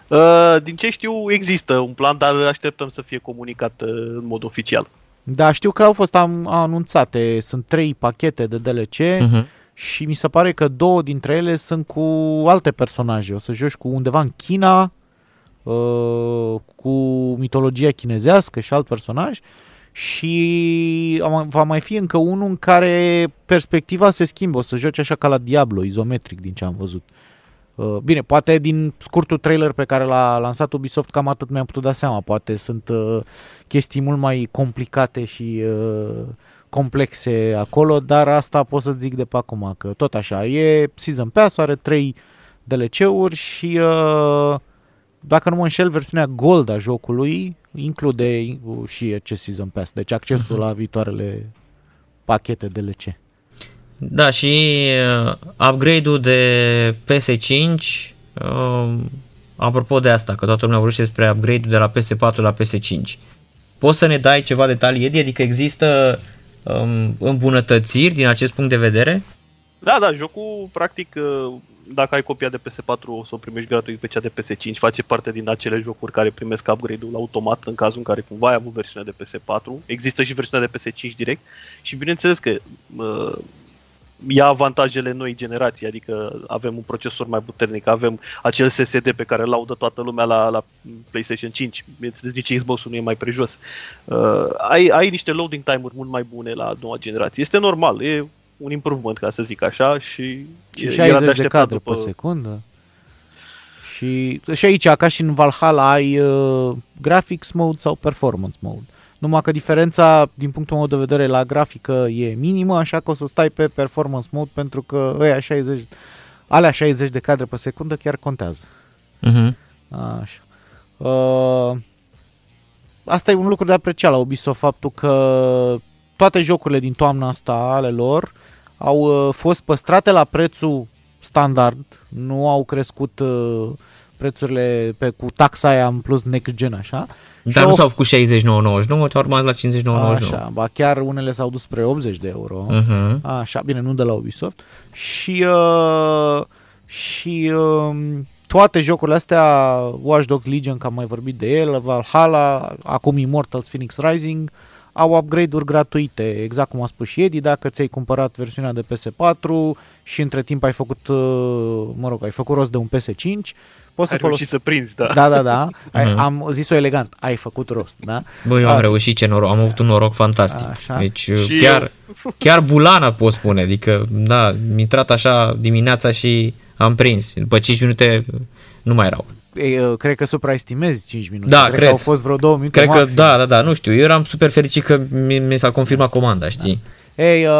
Uh, din ce știu, există un plan, dar așteptăm să fie comunicat uh, în mod oficial. Da, știu că au fost am, anunțate, sunt trei pachete de DLC uh-huh. și mi se pare că două dintre ele sunt cu alte personaje. O să joci cu undeva în China, uh, cu mitologia chinezească și alt personaj și va mai fi încă unul în care perspectiva se schimbă, o să joci așa ca la Diablo, izometric din ce am văzut. Uh, bine, poate din scurtul trailer pe care l-a lansat Ubisoft cam atât mi-am putut da seama, poate sunt uh, chestii mult mai complicate și uh, complexe acolo, dar asta pot să zic de pe acum, că tot așa, e Season Pass, are 3 DLC-uri și dacă nu mă înșel, versiunea Gold a jocului include și acest Season Pass, deci accesul uh-huh. la viitoarele pachete DLC. Da, și uh, upgrade-ul de PS5, uh, apropo de asta, că toată lumea vorbește despre upgrade-ul de la PS4 la PS5. Poți să ne dai ceva detalii, Edi? Adică există um, îmbunătățiri din acest punct de vedere? Da, da, jocul practic uh, dacă ai copia de PS4 o să o primești gratuit pe cea de PS5, face parte din acele jocuri care primesc upgrade-ul automat în cazul în care cumva ai avut versiunea de PS4. Există și versiunea de PS5 direct și bineînțeles că uh, ia avantajele noi generații, adică avem un procesor mai puternic, avem acel SSD pe care îl laudă toată lumea la, la PlayStation 5, bineînțeles nici Xbox-ul nu e mai prejos. Uh, ai, ai niște loading time-uri mult mai bune la noua generație. Este normal, e un improvement, ca să zic așa, și, și 60 de, de cadre după... pe secundă. Și, și aici, ca și în Valhalla, ai uh, graphics mode sau performance mode. Numai că diferența, din punctul meu de vedere, la grafică e minimă, așa că o să stai pe performance mode pentru că ăia 60, alea 60 de cadre pe secundă chiar contează. Uh-huh. Așa. Uh, asta e un lucru de apreciat la Ubisoft, faptul că toate jocurile din toamna asta ale lor au uh, fost păstrate la prețul standard, nu au crescut uh, prețurile pe, cu taxa aia în plus next gen, așa. Dar nu s-au făcut 69,99, au urmat la 59,99. Așa, ba chiar unele s-au dus spre 80 de euro. Uh-huh. Așa, bine, nu de la Ubisoft. Și, uh, și uh, toate jocurile astea, Watch Dogs Legion, că am mai vorbit de el, Valhalla, acum Immortals Phoenix Rising, uh, au upgrade-uri gratuite, exact cum a spus și Edi, dacă ți-ai cumpărat versiunea de PS4 și între timp ai făcut, uh, mă rog, ai făcut rost de un PS5, poți ai să folosești. să prinzi, da. Da, da, da. Ai, uh-huh. Am zis-o elegant, ai făcut rost, da? Băi, eu am A, reușit, ce noroc, am avut un noroc fantastic. Așa. Deci și chiar, chiar bulana pot spune, adică, da, mi intrat așa dimineața și am prins. După 5 minute nu mai erau. Uh, cred că supraestimezi 5 minute. Da, cred, cred. că au fost vreo 2 minute Cred maxim. că, da, da, da, nu știu. Eu eram super fericit că mi, mi s-a confirmat comanda, știi? Da. Ei, uh,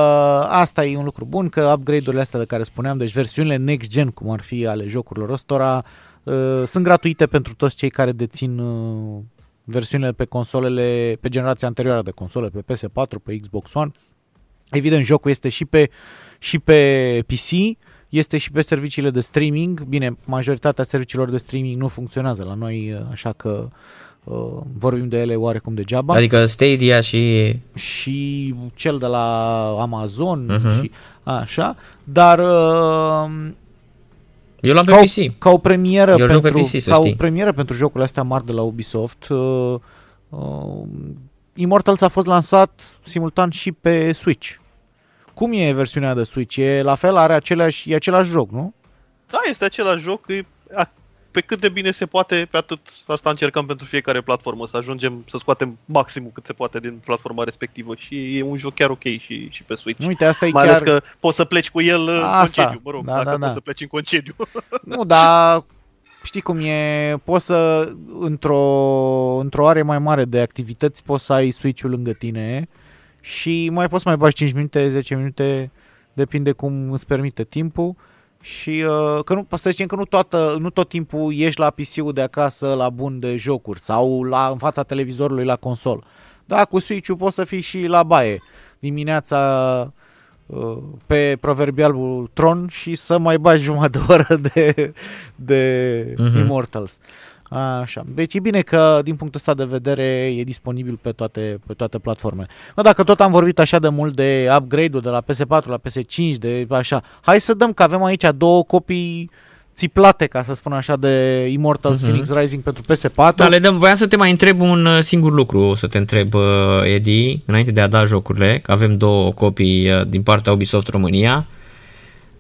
asta e un lucru bun, că upgrade-urile astea de care spuneam, deci versiunile next-gen, cum ar fi ale jocurilor ăstora, uh, sunt gratuite pentru toți cei care dețin uh, versiunile pe consolele, pe generația anterioară de console, pe PS4, pe Xbox One. Evident, jocul este și pe, și pe PC, este și pe serviciile de streaming. Bine, majoritatea serviciilor de streaming nu funcționează la noi, uh, așa că uh, vorbim de ele oarecum degeaba. Adică Stadia și... și cel de la Amazon Mhm. și așa, dar uh, Eu l-am pe ca, o, PC. ca o premieră Eu joc pe pentru PC, să ca o știi. premieră pentru jocurile astea mari de la Ubisoft. Uh, uh, Immortals a fost lansat simultan și pe Switch. Cum e versiunea de Switch? E la fel, are aceleași, e același joc, nu? Da, este același joc, e, a, pe cât de bine se poate, pe atât asta încercăm pentru fiecare platformă, să ajungem să scoatem maximul cât se poate din platforma respectivă și e un joc chiar ok și, și pe Switch. Uite, asta e Mai chiar... ales că poți să pleci cu el în Asta, concediu, mă rog, da, dacă da, poți da. să pleci în concediu. Nu, dar știi cum e, poți să, într-o, într-o are mai mare de activități, poți să ai Switch-ul lângă tine și mai poți să mai bagi 5 minute, 10 minute, depinde cum îți permite timpul. Și uh, că nu, să zicem că nu, toată, nu tot timpul ești la PC-ul de acasă la bun de jocuri sau la, în fața televizorului la consol. Da, cu Switch-ul poți să fii și la baie dimineața uh, pe proverbialul tron și să mai bagi jumătate de oră de, de Mhm. uh-huh. Immortals. Așa. Deci e bine că din punctul ăsta de vedere e disponibil pe toate, pe toate platformele. Mă, dacă tot am vorbit așa de mult de upgrade-ul de la PS4 la PS5, de așa, hai să dăm că avem aici două copii țiplate, ca să spun așa, de Immortals Mhm. Phoenix Rising pentru PS4. Da, le dăm, voiam să te mai întreb un uh, singur lucru, să te întreb, uh, Edi, înainte de a da jocurile, că avem două copii uh, din partea Ubisoft România,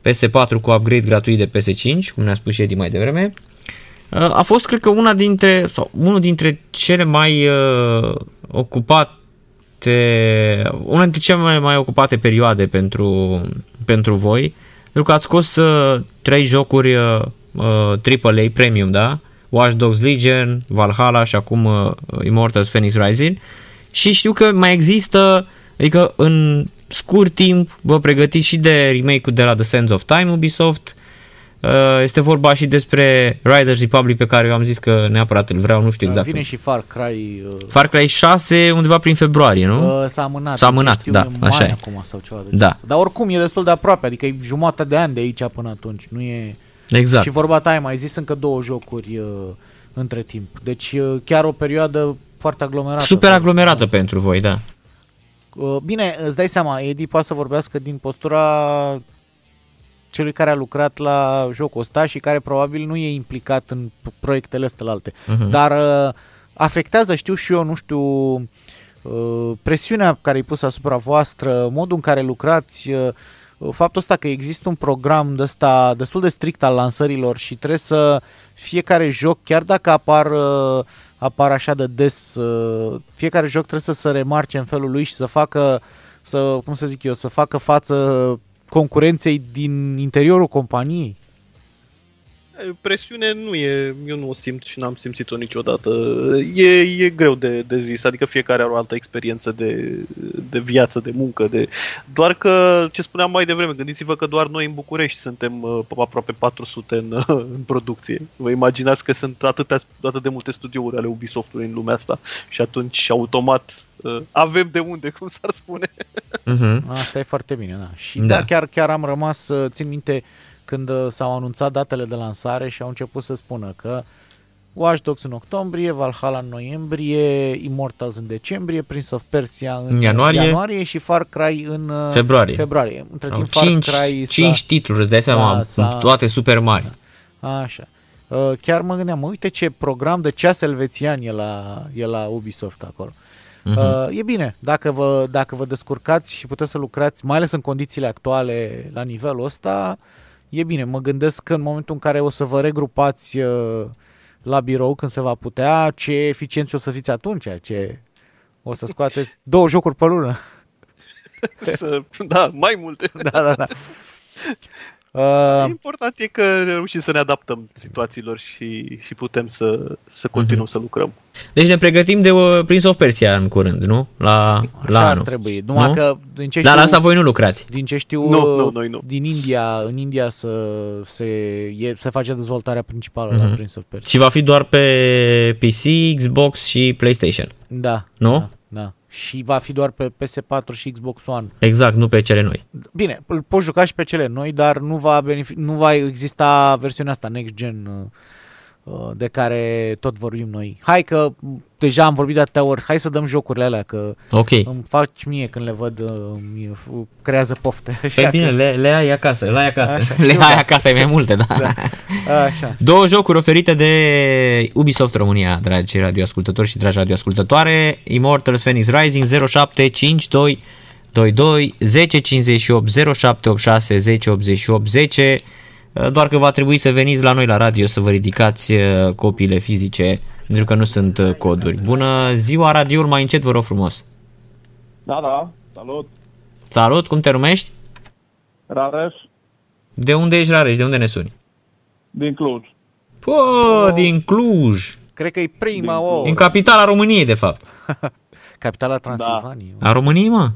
PS4 cu upgrade gratuit de PS5, cum ne-a spus și Edi mai devreme. Uh, A fost, cred că, una dintre, sau unul dintre cele mai uh, ocupate, una dintre cele mai, mai ocupate perioade pentru, pentru voi, pentru că ați scos uh, trei jocuri uh, uh, AAA Premium, da? Watch Dogs Legion, Valhalla și acum uh, Immortals Phoenix Rising și știu că mai există, adică în scurt timp vă pregătiți și de remake-ul de la The Sands of Time Ubisoft, Uh, este vorba și despre Riders Republic pe care eu am zis că neapărat îl vreau, nu știu exact. Vine și Far Cry. Uh, Far Cry 6 undeva prin februarie, nu? Uh, s-a amânat. S-a din ce amânat, știu, da, e mai așa e. acum sau ceva de Da. genul ăsta. Dar oricum e destul de aproape, adică e jumătate de ani de aici până atunci. Nu e... Exact. Și vorba ta ai mai zis încă două jocuri uh, între timp. Deci uh, chiar o perioadă foarte aglomerată. Super aglomerată pentru voi, da. Uh, bine, îți dai seama, Edi poate să vorbească din postura celui care a lucrat la jocul ăsta și care probabil nu e implicat în p- proiectele astea alte. Mhm. Dar uh, afectează, știu și eu, nu știu, uh, presiunea care e pusă asupra voastră, modul în care lucrați, uh, faptul ăsta că există un program de ăsta destul de strict al lansărilor și trebuie să fiecare joc, chiar dacă apar, uh, apar așa de des, uh, fiecare joc trebuie să se remarce în felul lui și să facă, să, cum să zic eu, să facă față concurenței din interiorul companiei. Presiune nu e, eu nu o simt și n-am simțit-o niciodată. E, e greu de, de zis, adică fiecare are o altă experiență de, de viață, de muncă, de... doar că, ce spuneam mai devreme, gândiți-vă că doar noi în București suntem uh, aproape 400 în, uh, în producție. Vă imaginați că sunt atâtea, atât de multe studiouri ale Ubisoft-ului în lumea asta și atunci automat uh, avem de unde, cum s-ar spune. Mhm. Asta e foarte bine, da. Și Da. da, chiar, chiar am rămas, uh, țin minte, când uh, s-au anunțat datele de lansare și au început să spună că Watch Dogs în octombrie, Valhalla în noiembrie, Immortals în decembrie, Prince of Persia în În ianuarie. ianuarie și Far Cry în uh, Februarie. februarie. Între Au timp Far cinci, Cry s-a- cinci titluri, îți dai seama, Da, s-a- toate super mari. Așa. Uh, Chiar mă gândeam, mă, uite ce program de ceas elvețian e la, e la Ubisoft acolo. Mhm. Uh, e bine, dacă vă, dacă vă descurcați și puteți să lucrați, mai ales în condițiile actuale la nivelul ăsta, e bine. Mă gândesc că în momentul în care o să vă regrupați uh, la birou când se va putea, ce eficienți o să fiți atunci, ce o să scoateți două jocuri pe lună. Să, da, mai multe. da, da, da. Uh, Uh, Important e că reușim să ne adaptăm situațiilor și, și putem să, să continuăm Mhm. să lucrăm. Deci ne pregătim de uh, Prince of Persia în curând, nu? La, așa la ar anul. trebui. Numai Nu? că din ce Dar la știu- asta voi nu lucrați. Din ce știu, Nu, uh, nu, noi nu. din India, în India să, se, e, se face dezvoltarea principală Mhm. la Prince of Persia. Și va fi doar pe PC, Xbox și PlayStation. Da. Nu? Da, da. Și va fi doar pe PS4 și Xbox One. Exact, nu pe cele noi. Bine, îl poți juca și pe cele noi, dar nu va, benefic- nu va exista versiunea asta next gen uh, uh, de care tot vorbim noi. Hai că m, deja am vorbit de atâtea ori, hai să dăm jocurile alea, că Ok. îmi faci mie când le văd, uh, mi creează pofte. Așa Păi bine, că- le, le ai acasă, le ai acasă. Așa, le eu ai da. acasă, ai mai multe, da. Așa. Două jocuri oferite de Ubisoft România, dragi radioascultători și dragi radioascultătoare. Immortals Phoenix Rising 0752 22 1058 0786 1088 10 doar că va trebui să veniți la noi la radio să vă ridicați uh, copiile fizice pentru că nu sunt uh, coduri. Bună ziua, radioul mai încet, vă rog frumos. Da, da, salut. Salut, cum te numești? Rareș, De unde ești, Rareș? De unde ne suni? din Cluj. Pă, din Cluj. Cred că e prima o Din capitala României, de fapt. capitala Transilvaniei. A României, mă?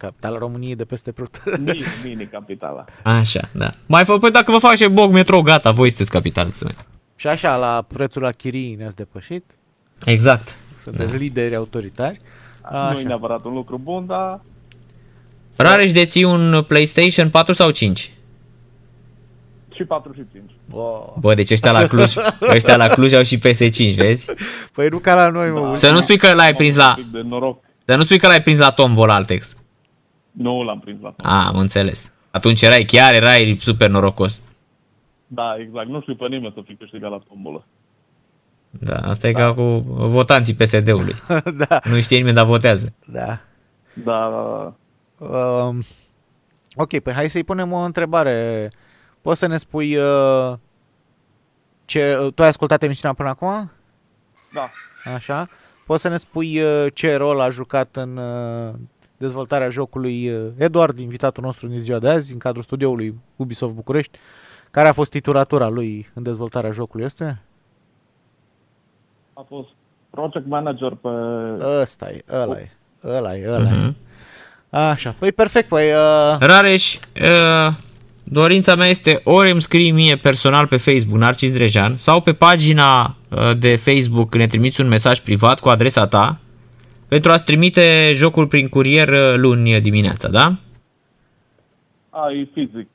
Capitala României de peste prut. Mini, mini capitala. Așa, da. Mai fă, păi dacă vă face Bog Metro, gata, voi sunteți capitală. să merg. și așa, la prețul la chirii ne-ați depășit. Exact. Sunteți lideri autoritari. Nu e Așa. neapărat un lucru bun, dar Rareș deții un PlayStation 4 sau 5? și 4 și 5. Wow. Bă, deci ăștia la Cluj, ăștia la Cluj au și PS5, vezi? Păi nu ca la noi, mă. Să nu spui că l-ai prins la, Un pic de noroc. să nu spui că l-ai prins la Tombol Altex. Nu l-am prins la A, am înțeles. Atunci erai chiar, erai super norocos. Da, exact. Nu știu pe nimeni să fi câștigat la tombolă. Da, asta e ca cu votanții PSD-ului. da, Nu știe nimeni, dar votează. da. Da, da, da. Um, ok, păi hai să-i punem o întrebare. Poți să ne spui uh, ce... Tu ai ascultat emisiunea până acum? Da. Așa. Poți să ne spui uh, ce rol a jucat în uh, dezvoltarea jocului uh, Eduard, invitatul nostru din ziua de azi, în cadrul studioului Ubisoft București. Care a fost titulatura lui în dezvoltarea jocului ăsta? A fost project manager pe... Ăsta e, ăla e, ăla e, ăla e. Așa, păi perfect, păi... Uh, Rareș, uh, dorința mea este ori îmi scrii mie personal pe Facebook, Narcis Drejan, sau pe pagina uh, de Facebook ne trimiți un mesaj privat cu adresa ta pentru a-ți trimite jocul prin curier uh, luni dimineața, da? A, e fizic.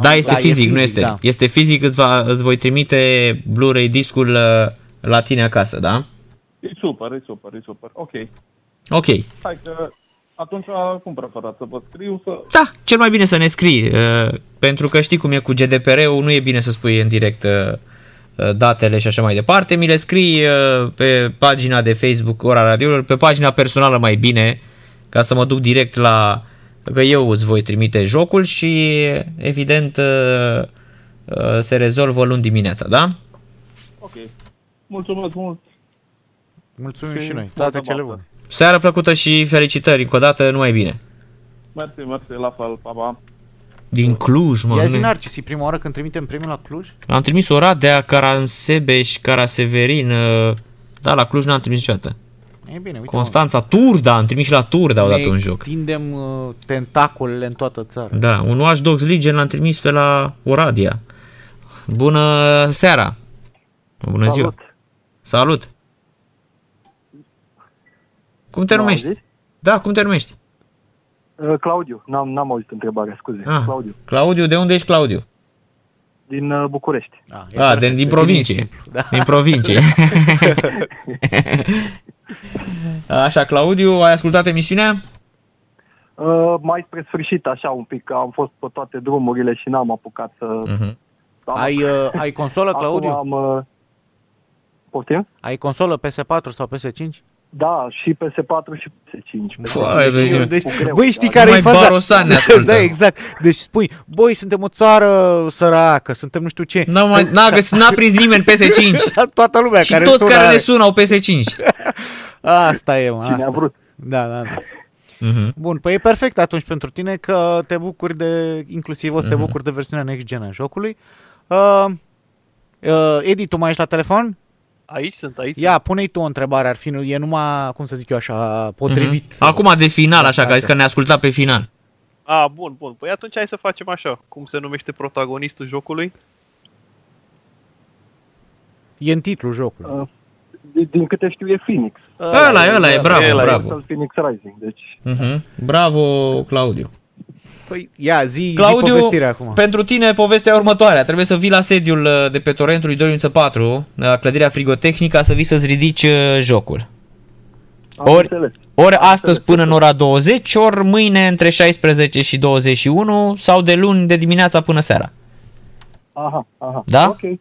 Da, este Da, e fizic, nu fizic, este. da. Este fizic, îți, va, îți voi trimite Blu-ray discul uh, la tine acasă, da? E super, e super, e super. Ok. Ok. Hai că atunci cum preferați să vă scriu să... Da, cel mai bine să ne scrii, uh, pentru că știi cum e cu GDPR-ul, nu e bine să spui în direct uh, uh, datele și așa mai departe. Mi le scrii uh, pe pagina de Facebook Ora Radioilor, pe pagina personală mai bine, ca să mă duc direct la... că eu îți voi trimite jocul și evident uh, uh, se rezolvă luni dimineața, da? Ok. Mulțumesc mult. mulțumim Și și noi, multă toate cele baftă. bune. Seară plăcută și felicitări încă o dată, numai bine. Mersi, mersi, la fel, pa, pa. Din Cluj, mă. Ia nu zi, ne- Narcis, e prima oară când trimitem premiul la Cluj? Am trimis Oradea, Caransebeș, Caraseverin, uh, da, la Cluj n-am trimis niciodată. E bine, uite Constanța, Turda, am trimis și la Turda mă, odată ne un joc. extindem uh, tentacolele în toată țara. Da, un Watch Dogs Legion l-am trimis pe la Oradea. Bună seara! Bună ziua! Salut! Cum te M-au numești? auzit? Da, cum te numești? Uh, Claudiu, n-am, n-am auzit întrebarea, scuze. Ah, Claudiu, Claudiu, de unde ești Claudiu? din uh, București. Ah, Ah, din, din provincie. Da. Din provincie. Așa, Claudiu, ai ascultat emisiunea? Uh, mai spre sfârșit, așa un pic, am fost pe toate drumurile și n-am apucat să... Mhm. să- Ai, uh, ai consolă, Acum Claudiu? am... Uh, poftim? Ai consolă PS4 sau PS5? Da, și PS4 și PS5. Foai, Deci, vezi, deci, Cu greu, băi, știi da. care e Numai faza? barosani ne ascultă. da, exact. Deci spui, băi, suntem o țară săracă, suntem nu știu ce. N-a, mai, n-a, găsit, n-a prins nimeni PS5. Toată lumea Și care toți sună care are. ne sună au PS5. Asta e, mă, Cine asta. a vrut. Da, da, da. Mhm. Bun, păi e perfect atunci pentru tine că te bucuri de, inclusiv o să te Mhm. bucuri de versiunea next gen a jocului. Uh, uh, Edi, tu mai ești la telefon? Aici sunt, aici Ia, pune-i tu o întrebare, ar fi, e numai, cum să zic eu așa, potrivit. Mhm. Acum de final, așa, Da, că ai zis da. că ne asculta pe final. A, bun, bun. Păi atunci hai să facem așa. Cum se numește protagonistul jocului? E în titlul jocului. Uh, din, din câte știu e Phoenix. Ăla e, ăla e, bravo, Ăla e bravo. Phoenix Rising, deci... Mhm. Bravo, Claudiu. Păi, ia, zi, zi Claudiu, povestirea acum. pentru tine povestea următoarea. Trebuie să vii la sediul uh, de pe Torentul Idoliuță 4, la clădirea frigotehnica, să vii să-ți ridici uh, jocul. Am Ori, înțeles. ori astăzi până în ora 20, ori mâine între 16 și 21 sau de luni de dimineața până seara. Aha, aha. Da? Ok.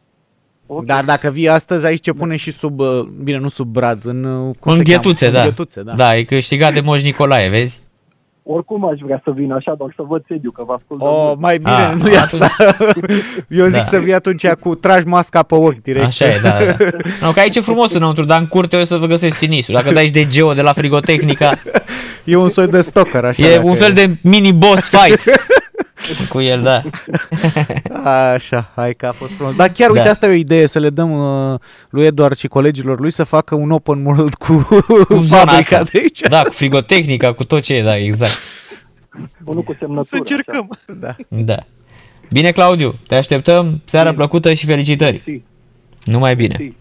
Ok. Dar dacă vii astăzi, aici ce pune și sub, uh, bine, nu sub brad, în, uh, cum în se ghetuțe, cheamă? da. În ghetuțe, da. Da, e câștigat de Moș Nicolae, vezi? Oricum aș vrea să vin așa, doar să văd sediu, că vă ascult de O, mult. mai bine, Ah, nu e atunci- asta. Eu zic Da. să vii atunci cu tragi masca pe ochi direct. Așa e, da, da. No, că aici e frumos înăuntru, dar în curte o să vă găsești sinistru. Dacă dai și de Geo de la frigotehnica, E un soi de stalker, așa. e dacă un fel de mini-boss fight cu el, da. Așa, hai că a fost frumos. Dar chiar, uite, Da. asta e o idee, să le dăm uh, lui Eduard și colegilor lui să facă un open world cu, Cu zona fabrica asta. de aici. Da, cu frigotehnica, cu tot ce e, da, exact. Unul cu semnătură. Să încercăm. Da. Da. Bine, Claudiu, te așteptăm. Seara plăcută și felicitări. Si, Numai bine. si.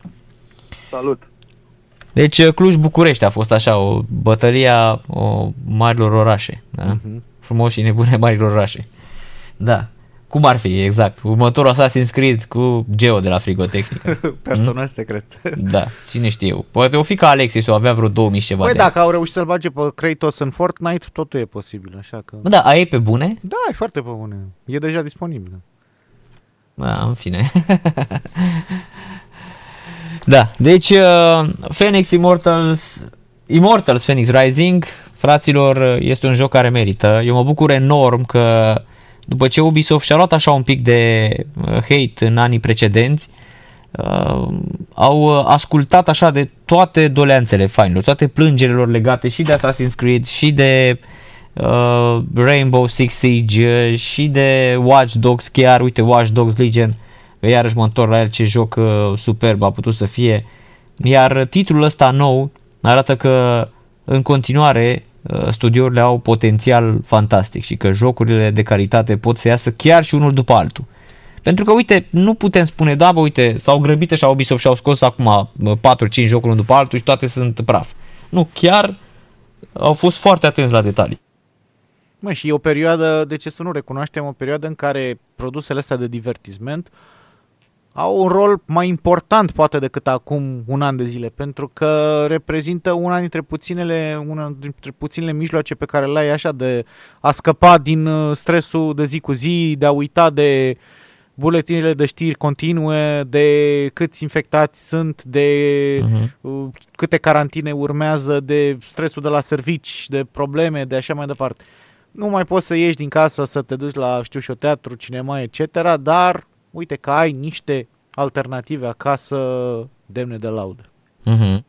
Salut. Deci Cluj-București a fost așa, o bătălie a o, marilor orașe. Da? Mhm. Frumos și nebune marilor orașe. Da. Cum ar fi, exact. Următorul Assassin's Creed cu Geo de la Frigotehnica. Personaj secret. da, cine știe. Poate o fi ca Alexis, o avea vreo 2000 și ceva Băi, de ani. dacă au reușit să-l bage pe Kratos în Fortnite, totul e posibil, așa că... Bă, da, a e pe bune? Da, e foarte pe bune. E deja disponibil. Da, în fine. da, deci uh, Phoenix Immortals Immortals Phoenix Rising, fraților, este un joc care merită. Eu mă bucur enorm că după ce Ubisoft și-a luat așa un pic de uh, hate în anii precedenți, uh, au ascultat așa de toate doleanțele fainilor, toate plângerilor legate și de Assassin's Creed și de uh, Rainbow Six Siege uh, și de Watch Dogs chiar, uite Watch Dogs Legion, iarăși mă întorc la el ce joc uh, superb a putut să fie, iar titlul ăsta nou arată că în continuare uh, studiourile au potențial fantastic și că jocurile de calitate pot să iasă chiar și unul după altul. Pentru că, uite, nu putem spune, da, bă, uite, s-au grăbit așa Ubisoft și au scos acum 4-5 jocuri unul după altul și toate sunt praf. Nu, chiar au fost foarte atenți la detalii. Mă, și e o perioadă, de ce să nu recunoaștem, o perioadă în care produsele astea de divertisment au un rol mai important poate decât acum un an de zile, pentru că reprezintă una dintre puținele, una dintre puținele mijloace pe care le ai așa de a scăpa din uh, stresul de zi cu zi, de a uita de buletinele de știri continue, de câți infectați sunt, de Mhm. uh, câte carantine urmează, de stresul de la servici, de probleme, de așa mai departe. Nu mai poți să ieși din casă să te duci la, știu și eu, teatru, cinema, etc., dar uite că ai niște alternative acasă demne de laudă. Mhm.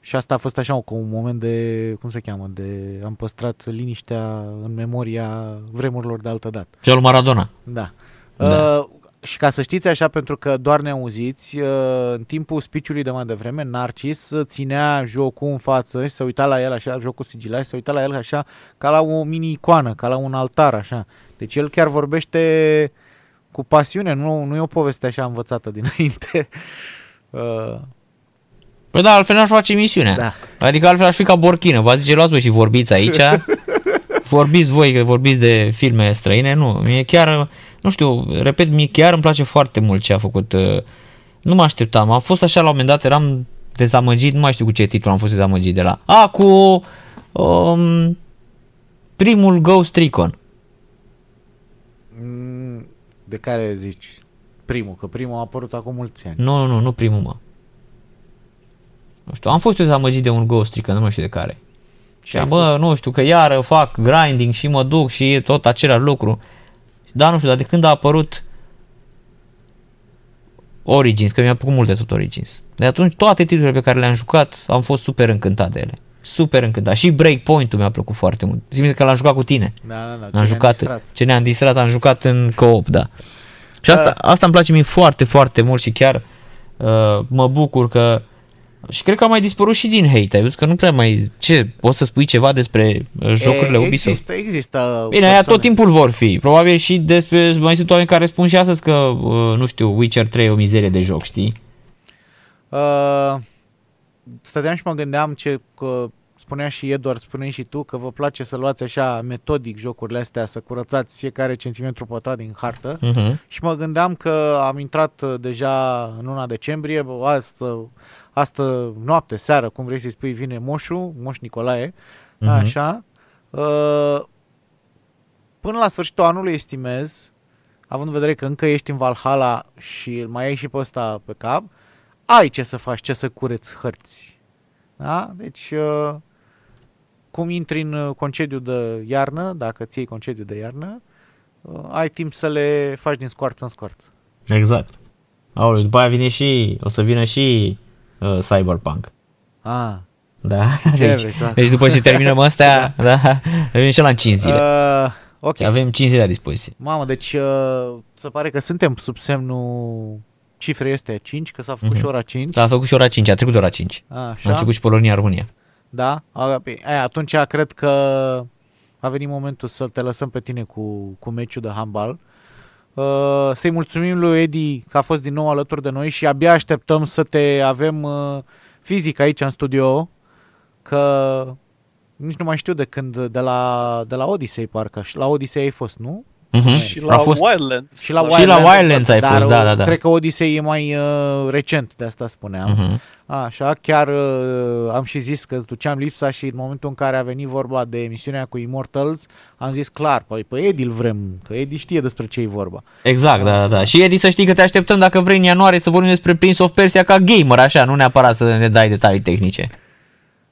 Și asta a fost așa cu un moment de, cum se cheamă, de am păstrat liniștea în memoria vremurilor de altă dată. Cel Maradona. Da. Da. Uh, și ca să știți așa, pentru că doar ne auziți, uh, în timpul speech-ului de mai devreme, Narcis ținea jocul în față și se uita la el așa, jocul sigilat, și se uita la el așa, ca la o mini-icoană, ca la un altar, așa. Deci el chiar vorbește cu pasiune, nu, nu e o poveste așa învățată dinainte. Uh, Păi da, altfel n-aș face emisiunea. Da. Adică altfel aș fi ca Borchină. V-a zice, luați vă și vorbiți aici. vorbiți voi, că vorbiți de filme străine. Nu, mie chiar, nu știu, repet, mie chiar îmi place foarte mult ce a făcut. uh, Nu mă așteptam. Am fost așa la un moment dat, eram dezamăgit, nu mai știu cu ce titlu am fost dezamăgit de la... A, cu um, primul Ghost Recon. Mm, de care zici? Primul, că primul a apărut acum mulți ani. Nu, nu, nu, nu primul, mă. Nu știu, am fost eu dezamăgit de un Ghost Recon, nu mai știu de care. Și ai bă, nu știu, că iară fac grinding și mă duc și e tot același lucru. Da, nu știu, dar de când a apărut Origins, că mi-a plăcut mult de tot Origins. De atunci toate titlurile pe care le-am jucat am fost super încântat de ele. Super încântat. Și Breakpoint-ul mi-a plăcut foarte mult. Zi că l-am jucat cu tine. Da, da, da. ce Am ne-am jucat, distrat. ce ne-am distrat, am jucat în co-op, da. Și asta, asta îmi place mie foarte, foarte mult și chiar uh, mă bucur că și cred că a mai dispărut și din hate. Ai văzut că nu prea mai... Ce? Poți să spui ceva despre uh, jocurile E, Ubisoft? Există, există Bine, aia persoane. tot timpul vor fi. Probabil și despre... Mai sunt oameni care spun și astăzi că, uh, nu știu, Witcher 3 e o mizerie de joc, știi? Uh, stăteam și mă gândeam ce că spunea și Edward, spuneai și tu că vă place să luați așa metodic jocurile astea, să curățați fiecare centimetru pătrat din hartă Mhm. și mă gândeam că am intrat uh, deja în luna decembrie, bă, astă, astă noapte, seară, cum vrei să-i spui, vine moșul, moș Nicolae, Mhm. așa. Uh, până la sfârșitul anului estimez, având în vedere că încă ești în Valhalla și îl mai ai și pe ăsta pe cap, ai ce să faci, ce să cureți hărți. Da? Deci, uh, cum intri în uh, concediu de iarnă, dacă ți iei concediu de iarnă, uh, ai timp să le faci din scoarță în scoarță. Exact. Aoleu, după aia vine și, o să vină și uh, Cyberpunk. Ah. Da, Ce deci, vrei, da. deci după ce terminăm astea, da, revine și la în 5 zile. Uh, ok. Avem 5 zile la dispoziție. Mamă, deci uh, se pare că suntem sub semnul cifrei este 5, că s-a făcut Mhm. și ora 5. Da, a făcut și ora 5, a trecut de ora 5. Așa. A început și Polonia-România. Da? A, pe- aia, atunci cred că a venit momentul să te lăsăm pe tine cu, cu meciul de handbal. Uh, să-i mulțumim lui Edi că a fost din nou alături de noi și abia așteptăm să te avem uh, fizic aici în studio, că nici nu mai știu de când, de la, de la Odyssey parcă, și la Odyssey ai fost, nu? Mhm. Și la A fost- Wildlands. Și la Și la Wildlands ai dar fost, da, da, da. Cred că Odyssey e mai uh, recent, de asta spuneam. Mhm. Așa, chiar uh, am și zis că îți duceam lipsa și în momentul în care a venit vorba de emisiunea cu Immortals, am zis clar, păi pe Edi îl vrem, că Edi știe despre ce e vorba. Exact, da, da, da. Și Edi să știi că te așteptăm dacă vrei în ianuarie să vorbim despre Prince of Persia ca gamer, așa, nu neapărat să ne dai detalii tehnice.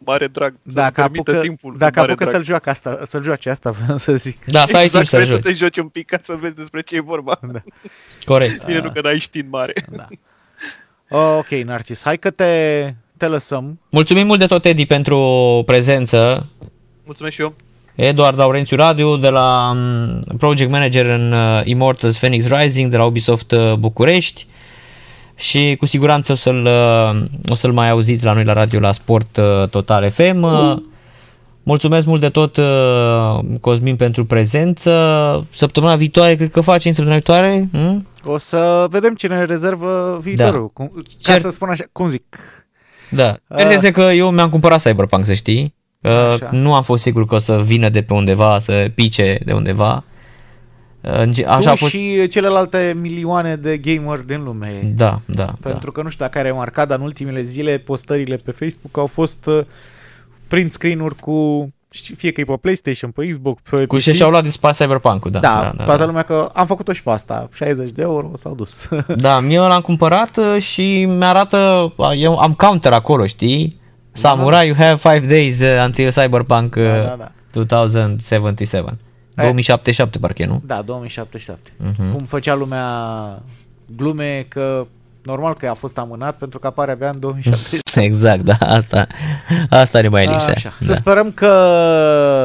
Mare drag. Dacă permită apucă, timpul, dacă mare apucă drag. să-l, joacă asta, să-l joace asta, vreau să zic. Da, să ai timp exact, să-l vrei să joci. te joci un pic ca să vezi despre ce e vorba. Da. Corect. Bine, nu că n-ai știind mare. Da. Ok, Narcis, hai că te, te lăsăm. Mulțumim mult de tot, Edi, pentru prezență. Mulțumesc și eu. Eduard Laurențiu Radiu de la um, Project Manager în uh, Immortals Phoenix Rising de la Ubisoft uh, București și cu siguranță o să-l, uh, o să-l mai auziți la noi la radio la Sport uh, Total FM. Uh, Mulțumesc mult de tot, uh, Cosmin, pentru prezență. Săptămâna viitoare, cred că facem săptămâna viitoare. Hm? O să vedem cine ne rezervă viitorul. Da. Cum, ca Cer- să spun așa, cum zic, Da. Uh. Cert este că eu mi-am cumpărat Cyberpunk, să știi. Uh, Așa. nu am fost sigur că o să vină de pe undeva, să pice de undeva. Uh, în ge- Așa tu a fost... și celelalte milioane de gamer din lume. Da, da, da. Pentru că nu știu dacă ai remarcat, dar în ultimele zile postările pe Facebook au fost uh, print screen-uri cu știi, fie că e pe PlayStation, pe Xbox, pe Cu PC. ce și-au luat de spas Cyberpunk-ul, da. da, da, da, toată da. lumea că am făcut-o și pe asta. 60 de euro s-au dus. Da, mie l-am cumpărat uh, și mi-arată, eu am counter acolo, știi? Samurai, you have 5 days uh, until Cyberpunk uh, Da, da, da. 2077. Eh. 2077 parcă e, nu? da, 2077. Mhm. Cum făcea lumea glume că normal că a fost amânat pentru că apare abia în 2077. Exact, da, asta, asta ne mai lipsea. Așa. Da. Să sperăm că,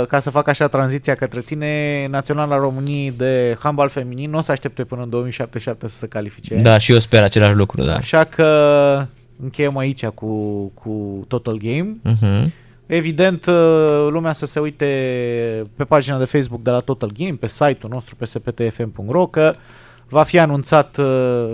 ca să fac așa tranziția către tine, Naționala României de handbal feminin nu o să aștepte până în 2077 să se califice. da, și eu sper același lucru, da. Așa că încheiem aici cu, cu Total Game. Mhm. Evident, uh, lumea să se uite pe pagina de Facebook de la Total Game, pe site-ul nostru pe sptfm.ro că va fi anunțat uh,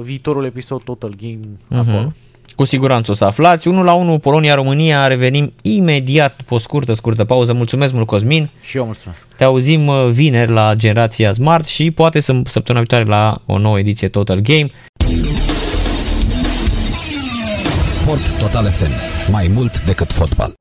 viitorul episod Total Game acolo. Mhm. Cu siguranță o să aflați. 1 la 1 Polonia-România. Revenim imediat după o scurtă, scurtă pauză. Mulțumesc mult, Cosmin. Și eu mulțumesc. Te auzim uh, vineri la Generația Smart și poate să săptămâna viitoare la o nouă ediție Total Game. Sport Total FM. Mai mult decât fotbal.